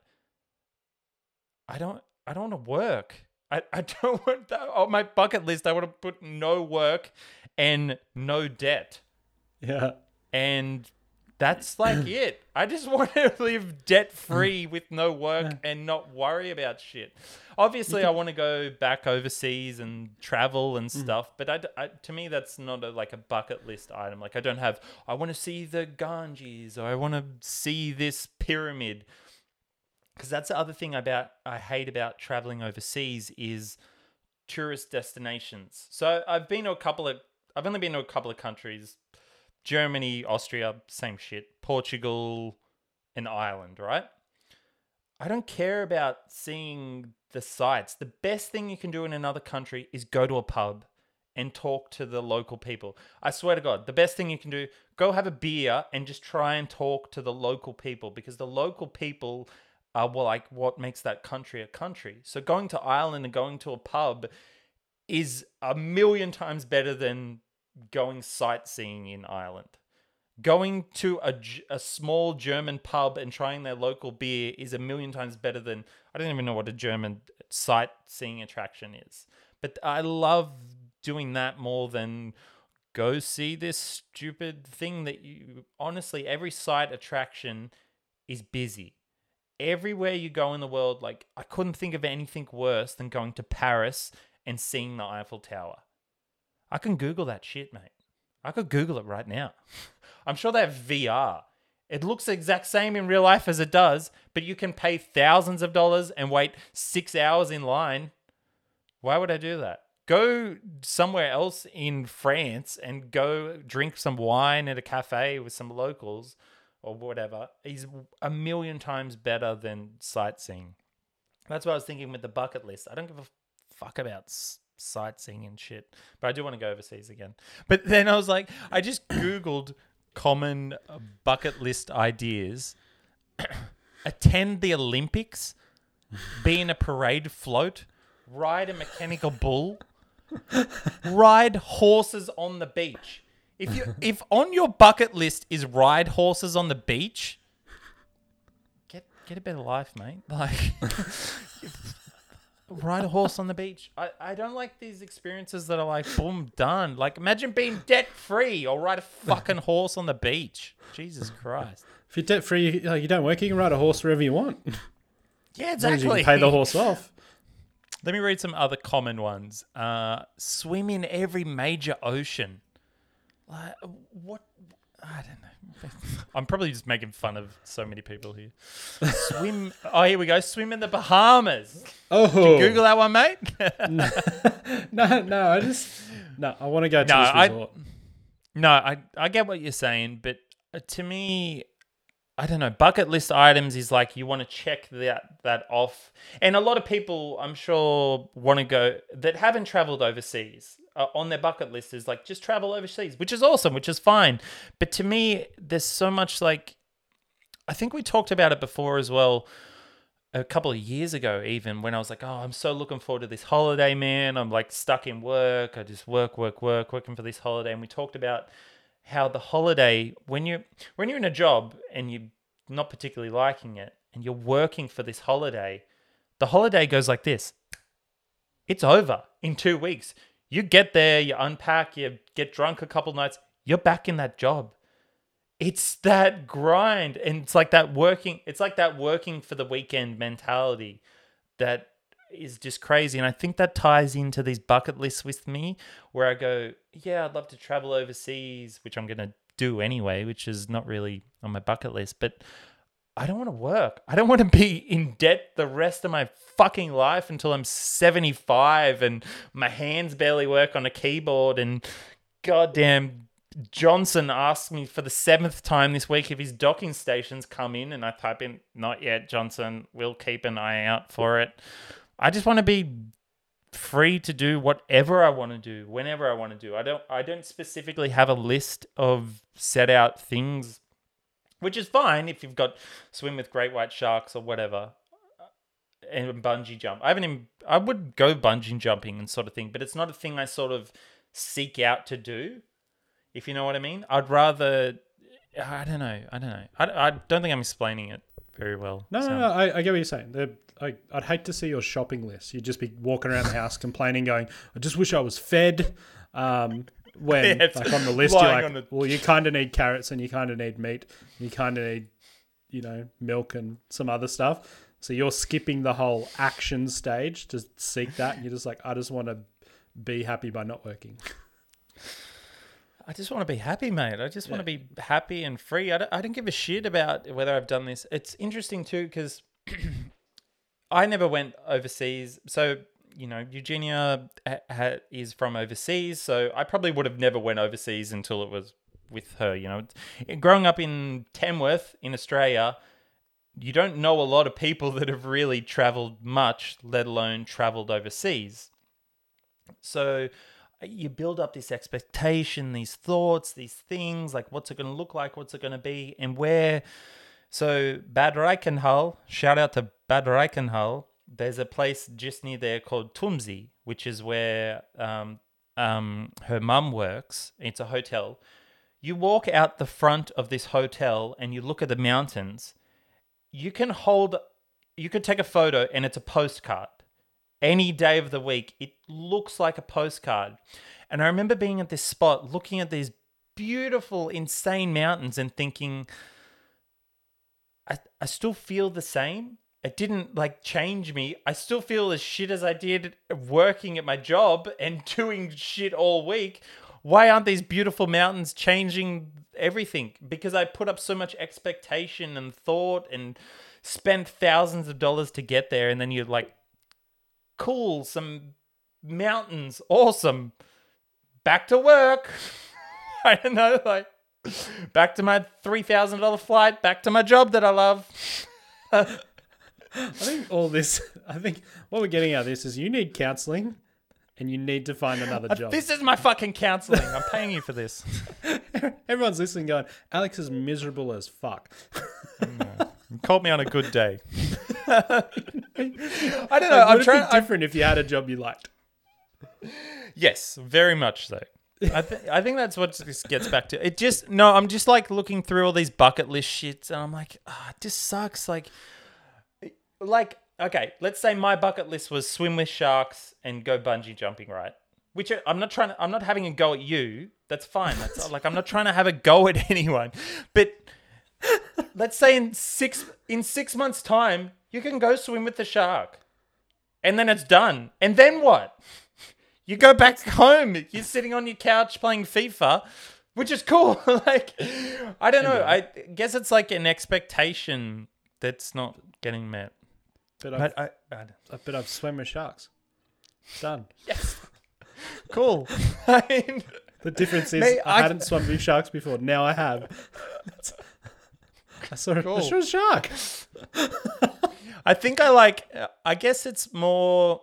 I don't I don't want to work. I, I don't want that on my bucket list. I want to put no work and no debt yeah. and That's like it. I just want to live debt free mm. with no work and not worry about shit. Obviously, I want to go back overseas and travel and mm. stuff, but I, I- to me, that's not a, like a bucket list item. Like, I don't have, I want to see the Ganges or I want to see this pyramid. Because that's the other thing about I hate about traveling overseas is tourist destinations. So I've been to a couple of, I've only been to a couple of countries Germany, Austria, same shit. Portugal and Ireland, right? I don't care about seeing the sights. The best thing you can do in another country is go to a pub and talk to the local people. I swear to God, the best thing you can do, go have a beer and just try and talk to the local people because the local people are well, like what makes that country a country. So going to Ireland and going to a pub is a million times better than going sightseeing in Ireland. Going to a, a small German pub and trying their local beer is a million times better than I don't even know what a German sightseeing attraction is. But I love doing that more than go see this stupid thing that you honestly every site attraction is busy. Everywhere you go in the world, like I couldn't think of anything worse than going to Paris and seeing the Eiffel Tower. I can Google that shit, mate. I could Google it right now. I'm sure have VR. It looks the exact same in real life as it does, but you can pay thousands of dollars and wait six hours in line. Why would I do that? Go somewhere else in France and go drink some wine at a cafe with some locals or whatever is a million times better than sightseeing. That's what I was thinking with the bucket list. I don't give a fuck about sightseeing and shit, but I do want to go overseas again. But then I was like, I just Googled common uh, bucket list ideas. Attend the Olympics, be in a parade float, ride a mechanical bull, ride horses on the beach. If you if on your bucket list is ride horses on the beach, get get a better life, mate. Like ride a horse on the beach. I, I don't like these experiences that are like boom done. Like imagine being debt free or ride a fucking horse on the beach. Jesus Christ. If you're debt free, you, like, you don't work, you can ride a horse wherever you want. Yeah, As long as you exactly. can pay the horse off. Let me read some other common ones. Uh, swim in every major ocean. Like, what? I don't know. I'm probably just making fun of so many people here. Swim. oh, here we go. Swim in the Bahamas. Oh, Google that one, mate. No, no, I just no. I want to go to No, this I- resort. No, I I get what you're saying, but uh, to me, I don't know. Bucket list items is like you want to check that that off, and a lot of people, I'm sure, want to go that haven't traveled overseas. Uh, on their bucket list is like just travel overseas, which is awesome, which is fine. But to me, there's so much like I think we talked about it before as well a couple of years ago even when I was like, "Oh, I'm so looking forward to this holiday, man. I'm like stuck in work. I just work, work, work, working for this holiday." And we talked about how the holiday when you when you're in a job and you're not particularly liking it and you're working for this holiday, the holiday goes like this. It's over in 2 weeks. You get there, you unpack, you get drunk a couple nights, you're back in that job it's that grind and it's like that working it's like that working for the weekend mentality that is just crazy and i think that ties into these bucket lists with me where i go yeah i'd love to travel overseas which i'm going to do anyway which is not really on my bucket list but i don't want to work i don't want to be in debt the rest of my fucking life until i'm 75 and my hands barely work on a keyboard and goddamn Johnson asked me for the seventh time this week if his docking stations come in, and I type in, not yet, Johnson. We'll keep an eye out for it. I just want to be free to do whatever I want to do, whenever I want to do. I don't I don't specifically have a list of set out things, which is fine if you've got swim with great white sharks or whatever. Uh, and bungee jump. I haven't even I would go bungee jumping and sort of thing, but it's not a thing I sort of seek out to do if you know what I mean. I'd rather, I don't know, I don't know. I, I don't think I'm explaining it very well. No, So- no, no. I, I get what you're saying. The, I, I'd hate to see your shopping list. You'd just be walking around the house complaining, going, "I just wish I was fed." Um, when Yeah, like on the list you're like, the- well, you kind of need carrots and you kind of need meat, and you kind of need, you know, milk and some other stuff. So you're skipping the whole action stage to seek that, and you're just like, I just want to be happy by not working. I just want to be happy, mate. I just want to be happy and free. I don't, I don't give a shit about whether I've done this. It's interesting too because I never went overseas. So you know, Eugenia ha- ha- is from overseas, so I probably would have never went overseas until it was with her. You know, growing up in Tamworth in Australia, you don't know a lot of people that have really traveled much, let alone traveled overseas. So you build up this expectation, these thoughts, these things like what's it going to look like, what's it going to be, and where. So Bad Reichenhall, shout out to Bad Reichenhall. There's a place just near there called Thumsee, which is where um, um, her mum works. It's a hotel. You walk out the front of this hotel and you look at the mountains. You can hold, you could take a photo and it's a postcard any day of the week. It looks like a postcard. And I remember being at this spot looking at these beautiful, insane mountains and thinking, I, I still feel the same. It didn't like change me. I still feel as shit as I did working at my job and doing shit all week. Why aren't these beautiful mountains changing everything? Because I put up so much expectation and thought and spent thousands of dollars to get there. And then you're like, cool, some mountains, awesome. Back to work. I don't know, like back to my three thousand dollar flight, back to my job that I love. I think all this, I think what we're getting out of this is you need counseling, and you need to find another uh, job. This is my fucking counseling. I'm paying you for this. Everyone's listening, going, Alex is miserable as fuck. Mm. You called me on a good day. I don't know. Like, I'm trying. be different if you had a job you liked. Yes, very much so. I, th- I think that's what this gets back to. It just no, I'm just like looking through all these bucket list shits, and I'm like, ah, it just sucks. Like, like okay, let's say my bucket list was swim with sharks and go bungee jumping, right? Which I'm not trying to. I'm not having a go at you. That's fine. That's like I'm not trying to have a go at anyone, but let's say in six in six months' time, you can go swim with the shark, and then it's done. And then what? You go back home. You're sitting on your couch playing FIFA, which is cool. like, I don't know. I guess it's like an expectation that's not getting met. But I've, But I, I but I've swam with sharks. Done. yes, cool. I mean, The difference is Mate, I, I- hadn't swum with sharks before. Now I have. I saw, Cool. I saw a shark. I think I like. I guess it's more.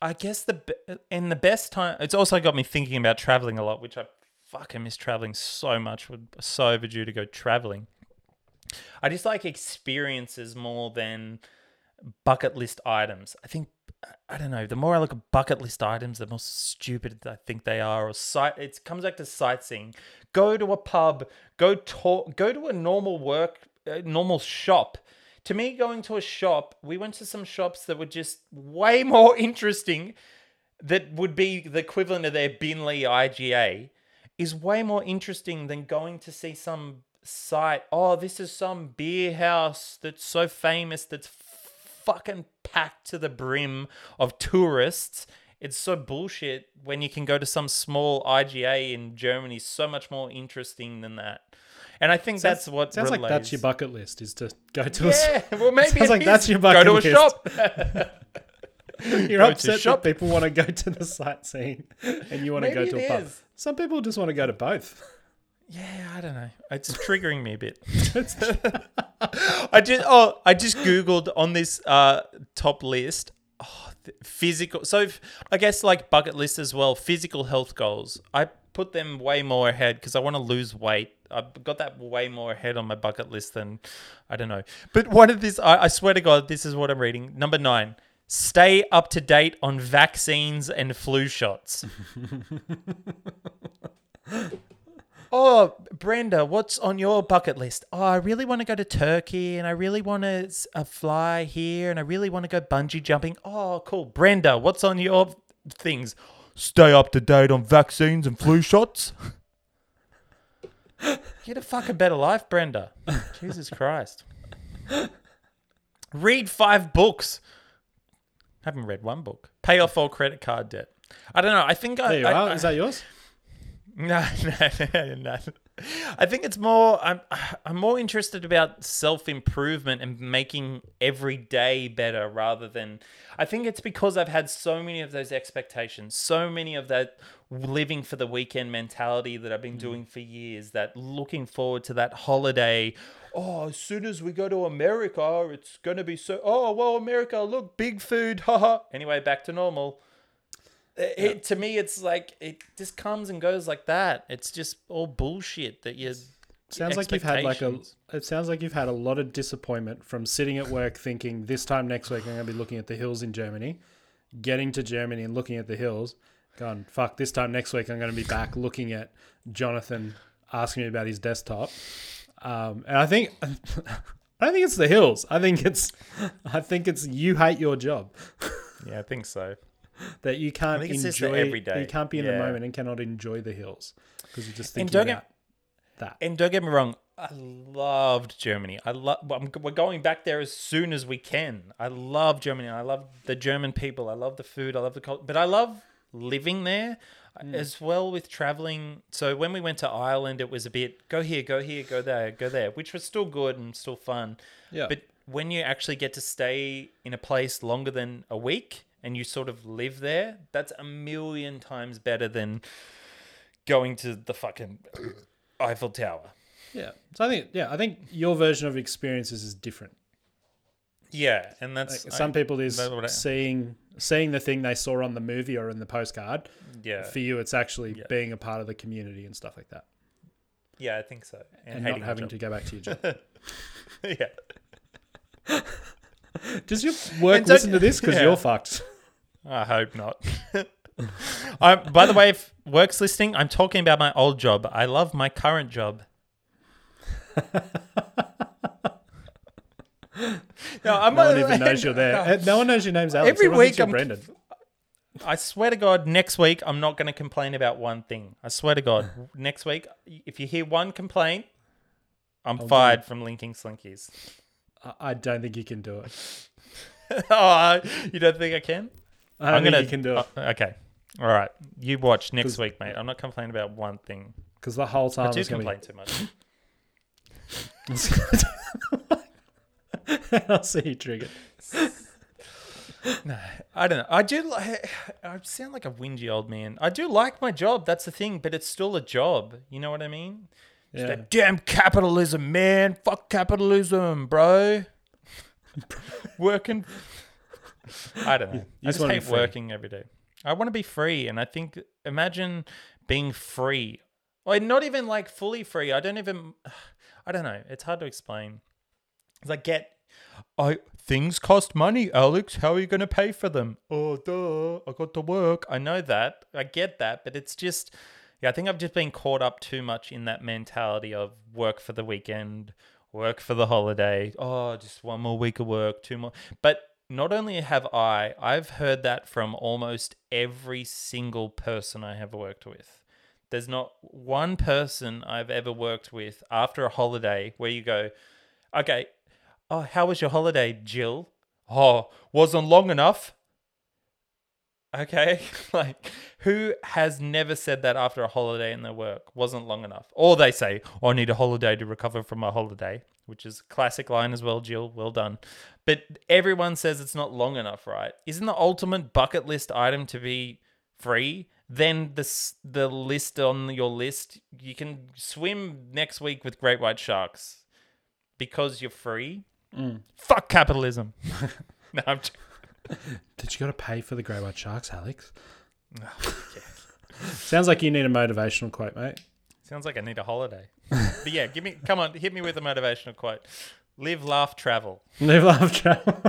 I guess the in the best time. It's also got me thinking about traveling a lot, which I fucking miss traveling so much. We're so overdue to go traveling. I just like experiences more than bucket list items. I think I don't know. The more I look at bucket list items, the more stupid I think they are. Or sight. It comes back to sightseeing. Go to a pub. Go talk. Go to a normal work, uh, normal shop. To me, going to a shop, we went to some shops that were just way more interesting. That would be the equivalent of their Binley IGA. Is way more interesting than going to see some site. Oh, this is some beer house that's so famous that's fucking packed to the brim of tourists. It's so bullshit when you can go to some small IGA in Germany so much more interesting than that. And I think that's what Sounds like that's your bucket list is to go to a. s- Yeah, well maybe Sounds like is. that's your go bucket to a list. shop. You're Go upset shop. that people want to go to the sightseeing and you want to go to a pub. is. Some people just want to go to both. Yeah, I don't know. It's triggering me a bit. I just oh, I just googled on this uh, top list. Oh, physical. So if, I guess like bucket list as well. Physical health goals. I put them way more ahead because I want to lose weight. I've got that way more ahead on my bucket list than I don't know. But one of this, I, I swear to God, this is what I'm reading. Number nine. Stay up to date on vaccines and flu shots. Oh, Brenda, what's on your bucket list? Oh, I really want to go to Turkey and I really want to uh, fly here and I really want to go bungee jumping. Oh, cool. Brenda, what's on your things? Stay up to date on vaccines and flu shots. Get a fucking better life, Brenda. Jesus Christ. Read five books. Haven't read one book. Pay off all credit card debt. I don't know. I think I. There you I, are. I- Is that yours? no, no, no. I think it's more. I'm. I'm more interested about self improvement and making every day better rather than. I think it's because I've had so many of those expectations, so many of that living for the weekend mentality that I've been mm. doing for years. That looking forward to that holiday. Oh, as soon as we go to America, it's gonna be so. Oh well, America, look, big food, haha. Anyway, back to normal it, to me it's like it just comes and goes like that it's just all bullshit that you Sounds like you've had like a. It sounds like you've had a lot of disappointment from sitting at work thinking this time next week I'm going to be looking at the hills in Germany, getting to Germany and looking at the hills, going fuck this time next week I'm going to be back looking at Jonathan asking me about his desktop, um, and I think. I don't think it's the hills. I think it's, I think it's you hate your job yeah i think so that you can't think it's just the enjoy. everyday. You can't be in the moment and cannot enjoy the hills because you're just thinking don't get- about that. and don't get me wrong i loved germany i love we're going back there as soon as we can i love germany i love the german people i love the food i love the culture but i love living there mm. as well with traveling so when we went to ireland it was a bit go here go here go there go there which was still good and still fun Yeah. But when you actually get to stay in a place longer than a week and you sort of live there, that's a million times better than going to the fucking Eiffel Tower. Yeah. So I think yeah, I think your version of experiences is different. Yeah, and that's Like, some people is I- seeing seeing the thing they saw on the movie or in the postcard. yeah, For you, it's actually Yeah. being a part of the community and stuff like that, yeah, I think so. And, and not having to go back to your job. yeah, Does your work And listen to this? Because yeah. you're fucked. I hope not. I, by the way, if work's listening, I'm talking about my old job. I love my current job. no, I'm No one even knows you're there. Uh, No one knows your name's Alex. Every Everyone week you're I'm- Brendan. I swear to God, next week I'm not going to complain about one thing. I swear to God, next week, if you hear one complaint, I'm fired from linking slinkies. I- don't think you can do it. oh, you don't think I can? I think gonna. you can do it oh, okay, all right. You watch next week, mate. I'm not complaining about one thing. because the whole time I do complain too much. I'll see you triggered. No, I don't know. I do. li- I sound like a whingy old man. I do like my job. That's the thing, but it's still a job. You know what I mean? It's Yeah. that damn capitalism, man. Fuck capitalism, bro. Working. I don't know. I just just hate working every day. I want to be free, and I think imagine being free. Like not even like fully free. I don't even. I don't know. It's hard to explain. 'Cause I get. I things cost money, Alex. How are you going to pay for them? Oh, duh. I got to work. I know that. I get that, but it's just. Yeah, I think I've just been caught up too much in that mentality of work for the weekend, work for the holiday. Oh, just one more week of work, two more. But not only have I, I've heard that from almost every single person I have worked with. There's not one person I've ever worked with after a holiday where you go, okay, oh, how was your holiday, Jill? Oh, wasn't long enough. Okay, like who has never said that after a holiday in their work wasn't long enough? Or they say, oh, I need a holiday to recover from my holiday, which is a classic line as well, Jill. Well done. But everyone says it's not long enough, right? Isn't the ultimate bucket list item to be free? Then the the list on your list, you can swim next week with great white sharks because you're free. Mm. Fuck capitalism. no, I'm j- Did you got to pay for the grey white sharks, Alex? Oh, sounds like you need a motivational quote, mate. sounds like I need a holiday. but yeah, give me, come on, hit me with a motivational quote. Live, laugh, travel. Live, laugh, travel.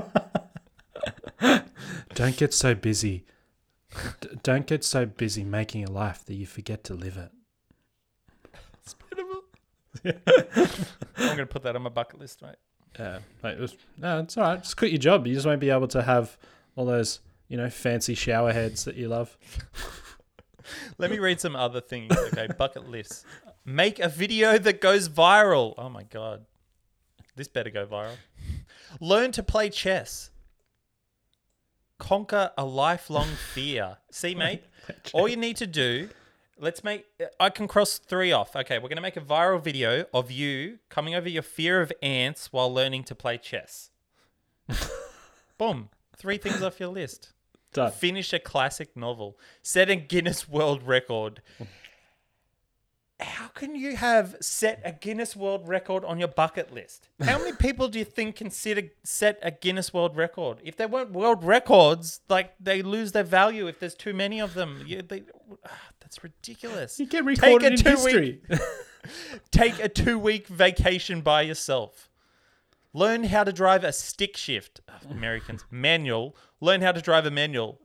Don't get so busy. D- don't get so busy making a life that you forget to live it. I'm gonna put that on my bucket list, mate. Yeah, it was, no, it's all right. Just quit your job. You just won't be able to have all those, you know, fancy shower heads that you love. Let me read some other things. Okay, bucket lists. Make a video that goes viral. Oh my god. This better go viral. Learn to play chess. Conquer a lifelong fear. See, mate, all you need to do, let's make, I can cross three off. Okay, we're going to make a viral video of you coming over your fear of ants while learning to play chess. Boom. Three things off your list. Done. Finish a classic novel. Set a Guinness World Record. How can you have set a Guinness World Record on your bucket list? How many people do you think consider set a Guinness World Record? If they weren't world records, like they lose their value if there's too many of them. You, they, that's ridiculous. You get recorded in history. Take a two week vacation by yourself. Learn how to drive a stick shift. Ugh, Americans manual. Learn how to drive a manual.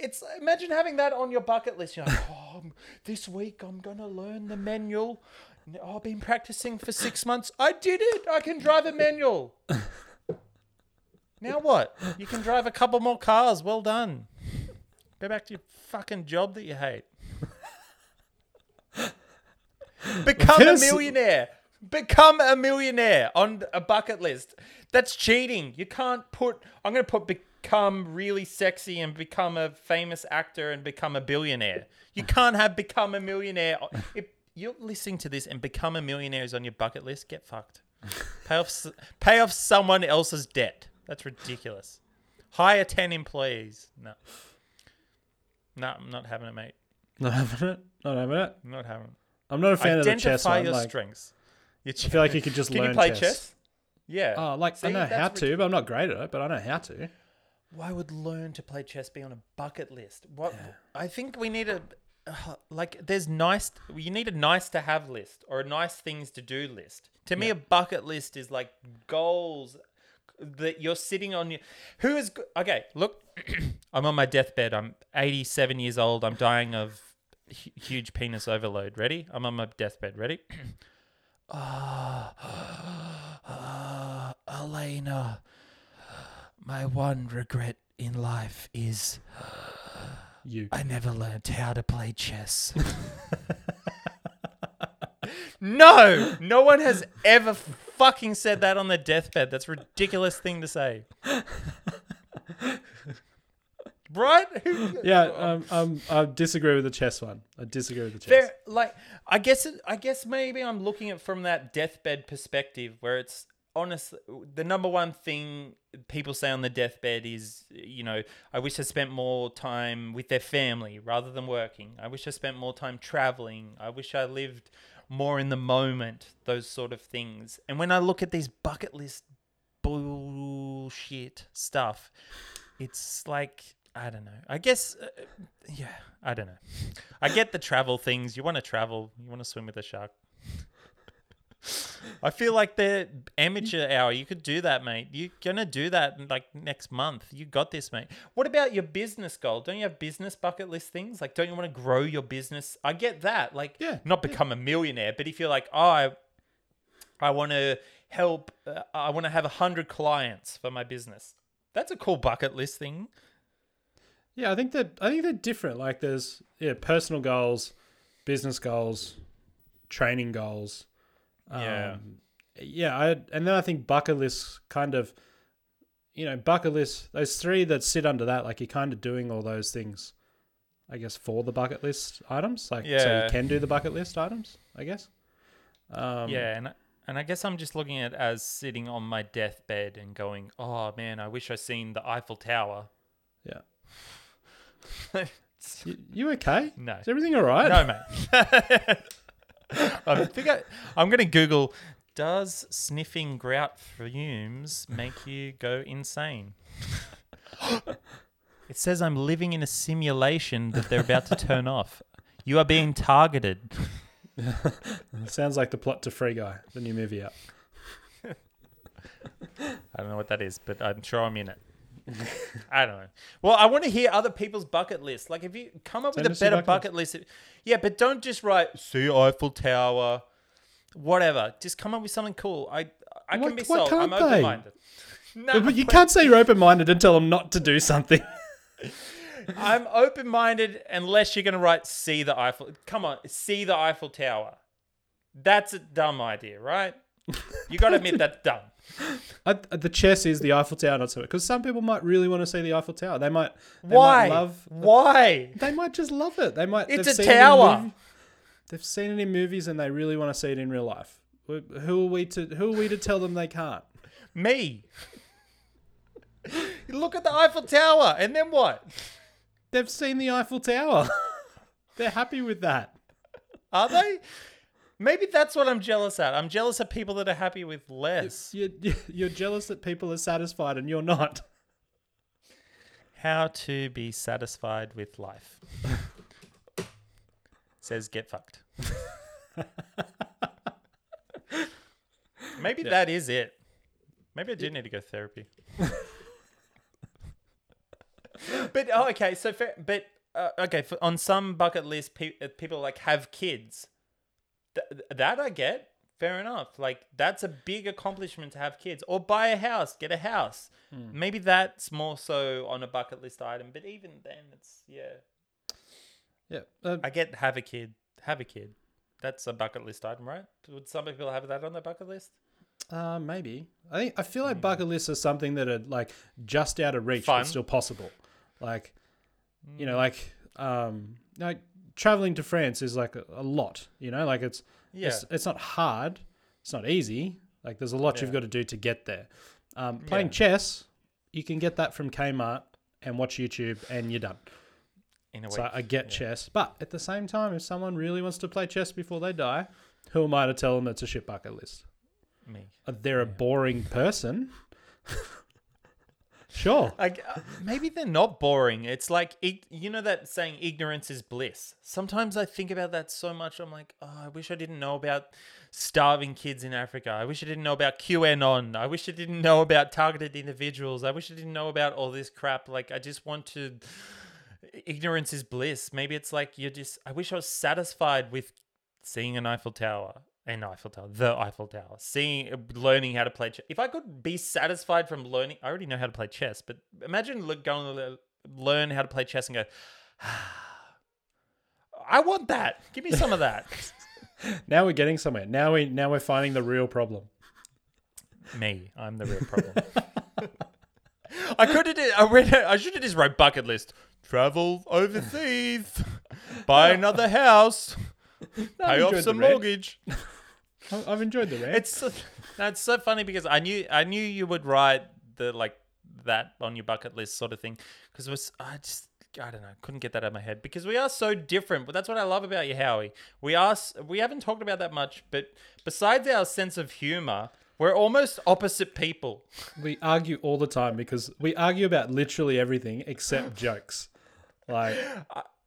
It's imagine having that on your bucket list. You're like, oh, um, this week I'm gonna learn the manual. Oh, I've been practicing for six months. I did it. I can drive a manual. Now what? You can drive a couple more cars. Well done. Go back to your fucking job that you hate. Become a millionaire. Become a millionaire on a bucket list. That's cheating. You can't put. I'm going to put become really sexy and become a famous actor and become a billionaire. You can't have become a millionaire. If you're listening to this and become a millionaire is on your bucket list, get fucked. Pay off, pay off someone else's debt. That's ridiculous. Hire 10 employees. No. No, I'm not having it, mate. Not having it. Not having it. I'm not having it. I'm not a fan of the chess Identify one. your Like, strengths. Your I feel like you could just Can learn you play chess. chess? Yeah. Oh, like See, I know how to, but I'm not great at it. But I know how to. Why would learn to play chess be on a bucket list? What I think we need a uh, like. There's nice. You need a nice to have list or a nice things to do list. To me, a bucket list is like goals that you're sitting on. Your who is okay? Look, I'm on my deathbed. I'm 87 years old. I'm dying of hu- huge penis overload. Ready? I'm on my deathbed. Ready? Ah, ah, Elena. My one regret in life is You. I never learned how to play chess. no, no one has ever fucking said that on their deathbed. That's a ridiculous thing to say. right? Yeah. Um. Um. I disagree with the chess one. I disagree with the chess. Fair, like I guess it, I guess maybe I'm looking at from that deathbed perspective where it's honestly the number one thing people say on the deathbed is you know I wish I spent more time with their family rather than working. I wish I spent more time traveling. I wish I lived more in the moment. Those sort of things. And when I look at these bucket list bullshit stuff, it's like I don't know. I guess uh, yeah, I don't know. I get the travel things. You want to travel. You want to swim with a shark. I feel like the amateur hour. You could do that, mate. You're gonna do that like next month. You got this, mate. What about your business goal? Don't you have business bucket list things? Like, don't you want to grow your business? I get that. Like, Yeah, not become a millionaire, but if you're like, oh, I, I want to help. Uh, I want to have a hundred clients for my business. That's a cool bucket list thing. Yeah, I think that I think they're different. Like there's yeah, personal goals, business goals, training goals. Yeah. Um, yeah, I and then I think bucket lists kind of you know, bucket lists, those three that sit under that, like you're kind of doing all those things, I guess, for the bucket list items. Like so you can do the bucket list items, I guess. Um yeah, and and I guess I'm just looking at it as sitting on my deathbed and going, "Oh man, I wish I seen the Eiffel Tower." Yeah. You, you okay? No. Is everything all right? No, mate. I think I, I'm going to Google. Does sniffing grout fumes make you go insane? it says I'm living in a simulation that they're about to turn off. You are being targeted. Sounds like the plot to Free Guy, the new movie out. I don't know what that is, but I'm sure I'm in it. I don't know. Well, I want to hear other people's bucket lists. Like, if you come up Send with a better bucket bucket list, yeah, but don't just write "See Eiffel Tower," whatever. Just come up with something cool. I I Why- can be sold. I'm open minded. No, But you can't say you're open minded and tell them not to do something. I'm open minded unless you're going to write see the Eiffel. Come on, see the Eiffel Tower. That's a dumb idea, right? You got to admit that's dumb. Uh, the chess is the Eiffel Tower, not so because some people might really want to see the Eiffel Tower. They might. They Why? Might love. Why? They might just love it. They might. It's a seen it tower. movie- they've seen it in movies and they really want to see it in real life. Who are we to Who are we to tell them they can't? Me. Look at the Eiffel Tower, and then what? They've seen the Eiffel Tower. They're happy with that. Are they? Maybe that's what I'm jealous at. I'm jealous of people that are happy with less. You're, you're jealous that people are satisfied and you're not. How to be satisfied with life. Says get fucked. Maybe that is it. Maybe I do need to go therapy. but oh, okay, so fair, but uh, okay, for, on some bucket list, pe- people like have kids. Th- that I get. Fair enough. Like that's a big accomplishment to have kids, or buy a house, get a house. Maybe that's more so on a bucket list item. But even then, it's yeah. Yeah. Uh, I get have a kid, have a kid. That's a bucket list item, right? Would some people have that on their bucket list? Uh, maybe. I think I feel like bucket lists are something that are like just out of reach, Fun. but still possible. Like, you know, like um, like traveling to France is like a, a lot. You know, like it's Yeah. it's, it's not hard, it's not easy. Like there's a lot Yeah. you've got to do to get there. Um, playing Yeah. chess, you can get that from Kmart and watch YouTube, and you're done. In a way. So I get chess, but at the same time, if someone really wants to play chess before they die, who am I to tell them it's a shit bucket list? Me. Uh, They're a boring person. sure. Like uh, maybe they're not boring. It's like you know that saying ignorance is bliss. Sometimes I think about that so much. I'm like, oh, I wish I didn't know about starving kids in Africa. I wish I didn't know about QAnon. I wish I didn't know about targeted individuals. I wish I didn't know about all this crap. Like I just want to. Ignorance is bliss. Maybe it's like you're just. I wish I was satisfied with seeing an Eiffel Tower. An Eiffel Tower, the Eiffel Tower. Seeing, uh, learning how to play chess. If I could be satisfied from learning, I already know how to play chess. But imagine look, going to learn how to play chess and go, I want that. Give me some of that. Now we're getting somewhere. Now we now we're finding the real problem. Me, I'm the real problem. I could have. did- I read. I should have just wrote bucket list. Travel overseas, buy another house, pay off some mortgage. I- I've enjoyed the rant. It's so, that's so funny because I knew I knew you would write the like that on your bucket list sort of thing because it was I just I don't know couldn't get that out of my head because we are so different but that's what I love about you Howie we are we haven't talked about that much but besides our sense of humor we're almost opposite people we argue all the time because we argue about literally everything except jokes. Like,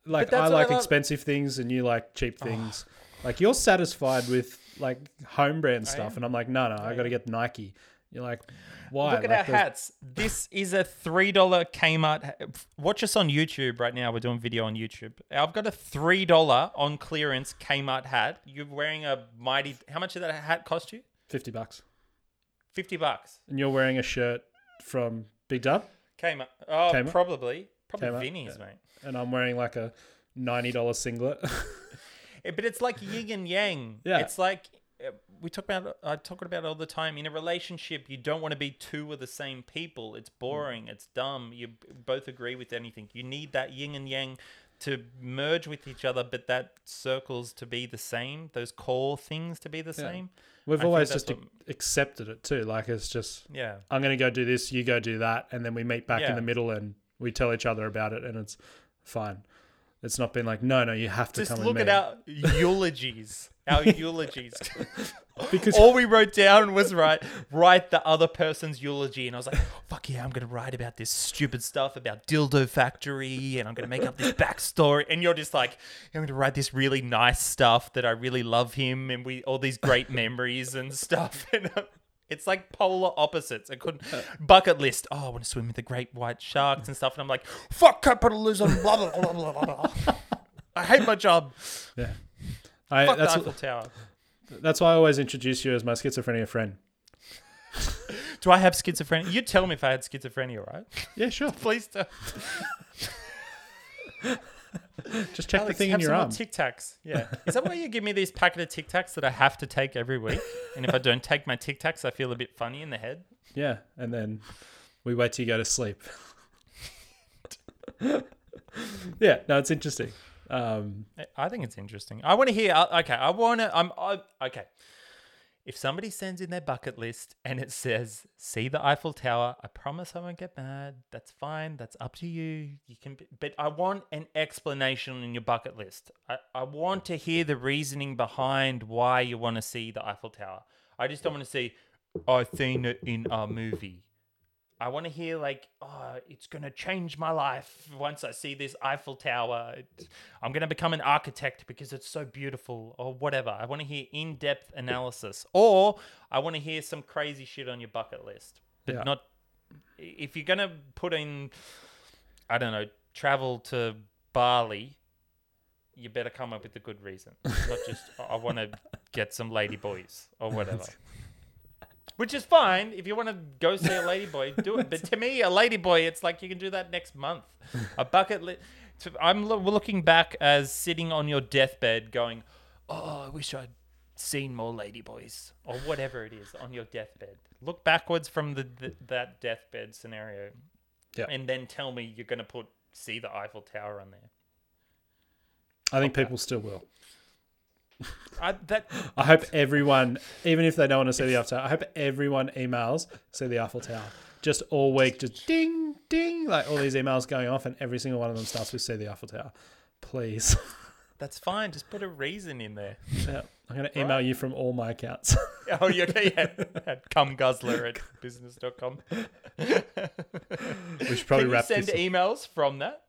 like I what I like love- expensive things and you like cheap oh. things. Like you're satisfied with like home brand stuff, and I'm like, no, no, I got to get Nike. You're like, why? Look at Like, our those- hats. This is a three dollar Kmart. ha- Watch us on YouTube right now. We're doing video on YouTube. I've got a three dollar on clearance Kmart hat. You're wearing a mighty. How much did that hat cost you? Fifty bucks, Fifty bucks. and you're wearing a shirt from Big Dub, Kmart. Oh, Kmart? probably. Probably Kmart, Vinny's, mate. and I'm wearing like a ninety dollar singlet. Eh, But it's like yin and yang. Yeah. It's like uh, we talk about. I talk about it all the time. In a relationship, you don't want to be two of the same people. It's boring. It's dumb. You both agree with anything. You need that yin and yang to merge with each other, but that circles to be the same. Those core things to be the same. We've I always just what- accepted it too. Like it's just Yeah. I'm going to go do this, you go do that, and then we meet back Yeah. in the middle and we tell each other about it, and it's fine. It's not been like, no, no, you have to Just come look with at our eulogies. Our eulogies. because All we wrote down was right, write the other person's eulogy, and I was like, "Fuck yeah, I'm gonna write about this stupid stuff about dildo factory, and I'm gonna make up this backstory." And you're just like, "I'm gonna write this really nice stuff that I really love him, and we all these great memories and stuff." And it's like polar opposites. I couldn't uh. bucket list. Oh, I want to swim with the great white sharks and stuff, and I'm like, "Fuck capitalism." Blah blah blah blah blah. blah. I hate my job. yeah, I, Fuck that's the Eiffel Tower. that's why I always introduce you as my schizophrenia friend. Do I have schizophrenia? You'd tell me if I had schizophrenia, right? Yeah, sure. Please don't. Just check the Alex, thing in your arm. Tic Tacs. Yeah. Is that why you give me these packet of Tic Tacs that I have to take every week? And if I don't take my Tic Tacs, I feel a bit funny in the head. Yeah, and then we wait till you go to sleep. yeah, no, it's interesting. Um, I- think it's interesting. I want to hear. Okay, I want to. I'm. I, okay. If somebody sends in their bucket list and it says "See the Eiffel Tower," I promise I won't get mad. That's fine. That's up to you. You can. Be, but I want an explanation in your bucket list. I, I want to hear the reasoning behind why you want to see the Eiffel Tower. I just don't want to see. I've seen it in a movie. I want to hear like, oh, it's gonna change my life once I see this Eiffel Tower. I'm gonna become an architect because it's so beautiful, or whatever. I want to hear in-depth analysis, or I want to hear some crazy shit on your bucket list, but Yeah. not. If you're gonna put in, I don't know, travel to Bali, you better come up with a good reason, not just I want to get some lady boys or whatever. Which is fine if you want to go see a ladyboy, do it. But to me, a ladyboy, it's like you can do that next month. A bucket list. I'm looking back as sitting on your deathbed, going, "Oh, I wish I'd seen more ladyboys," or whatever it is on your deathbed. Look backwards from the, the that deathbed scenario, Yeah. and then tell me you're going to put see the Eiffel Tower on there. I think people still will. I, that I hope everyone, even if they don't want to see the Eiffel Tower, I hope everyone emails see the Eiffel Tower. Just all week, just ding, ding, like all these emails going off, and every single one of them starts with see the Eiffel Tower. Please. that's fine. Just put a reason in there. yeah, I'm going to email you from all my accounts. Oh, yeah, okay, yeah. At cumguzzler at business.com. we should probably Can you wrap send this. emails from that?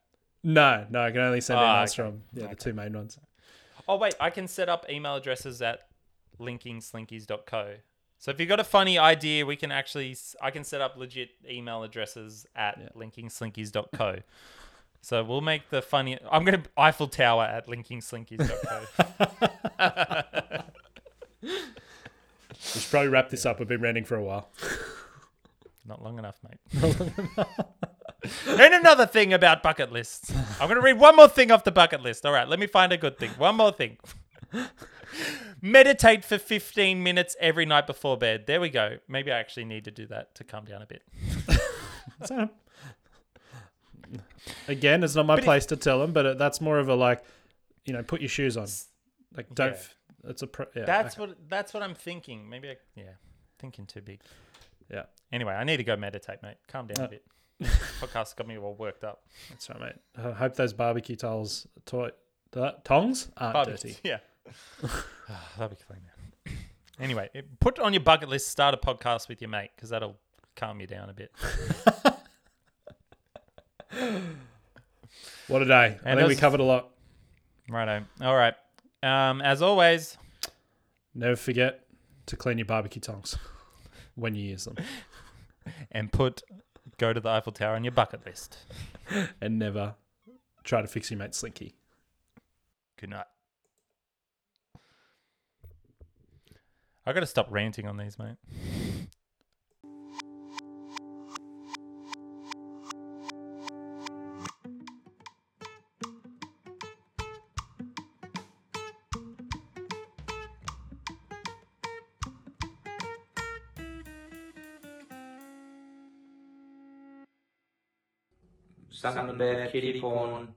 no, no, I can only send Ah, emails okay. from yeah the two main ones. Oh, wait, I can set up email addresses at linkingslinkies.co. So if you've got a funny idea, we can actually I can set up legit email addresses at linkingslinkies.co. So we'll make the funny, I'm going to, Eiffel Tower at linkingslinkies.co. We should probably wrap this up. We've been ranting for a while. Not long enough, mate. and another thing about bucket lists. I'm going to read one more thing off the bucket list. All right, let me find a good thing. One more thing. Meditate for 15 minutes every night before bed. There we go. Maybe I actually need to do that to calm down a bit. So, again, it's not my But it- place to tell them, but that's more of a like, you know, put your shoes on. Like, don't. Yeah. f It's a. Pro, yeah, That's okay. what that's what I'm thinking. Maybe I yeah, thinking too big. Yeah, Anyway, I need to go meditate, mate. Calm down Uh, a bit. Podcast got me all worked up. that's right, mate. I hope those barbecue towels, the tongs aren't Barbecue. dirty. Yeah. That'll be clean now. Anyway, it- put on your bucket list, start a podcast with your mate, because that'll calm you down a bit. What a day! I And think we covered a lot. Righto. All right. Um, as always, Never forget to clean your barbecue tongs when you use them, and put go to the Eiffel Tower on your bucket list. and never try to fix your mate Slinky. Good night. I got to stop ranting on these, mate. Suck on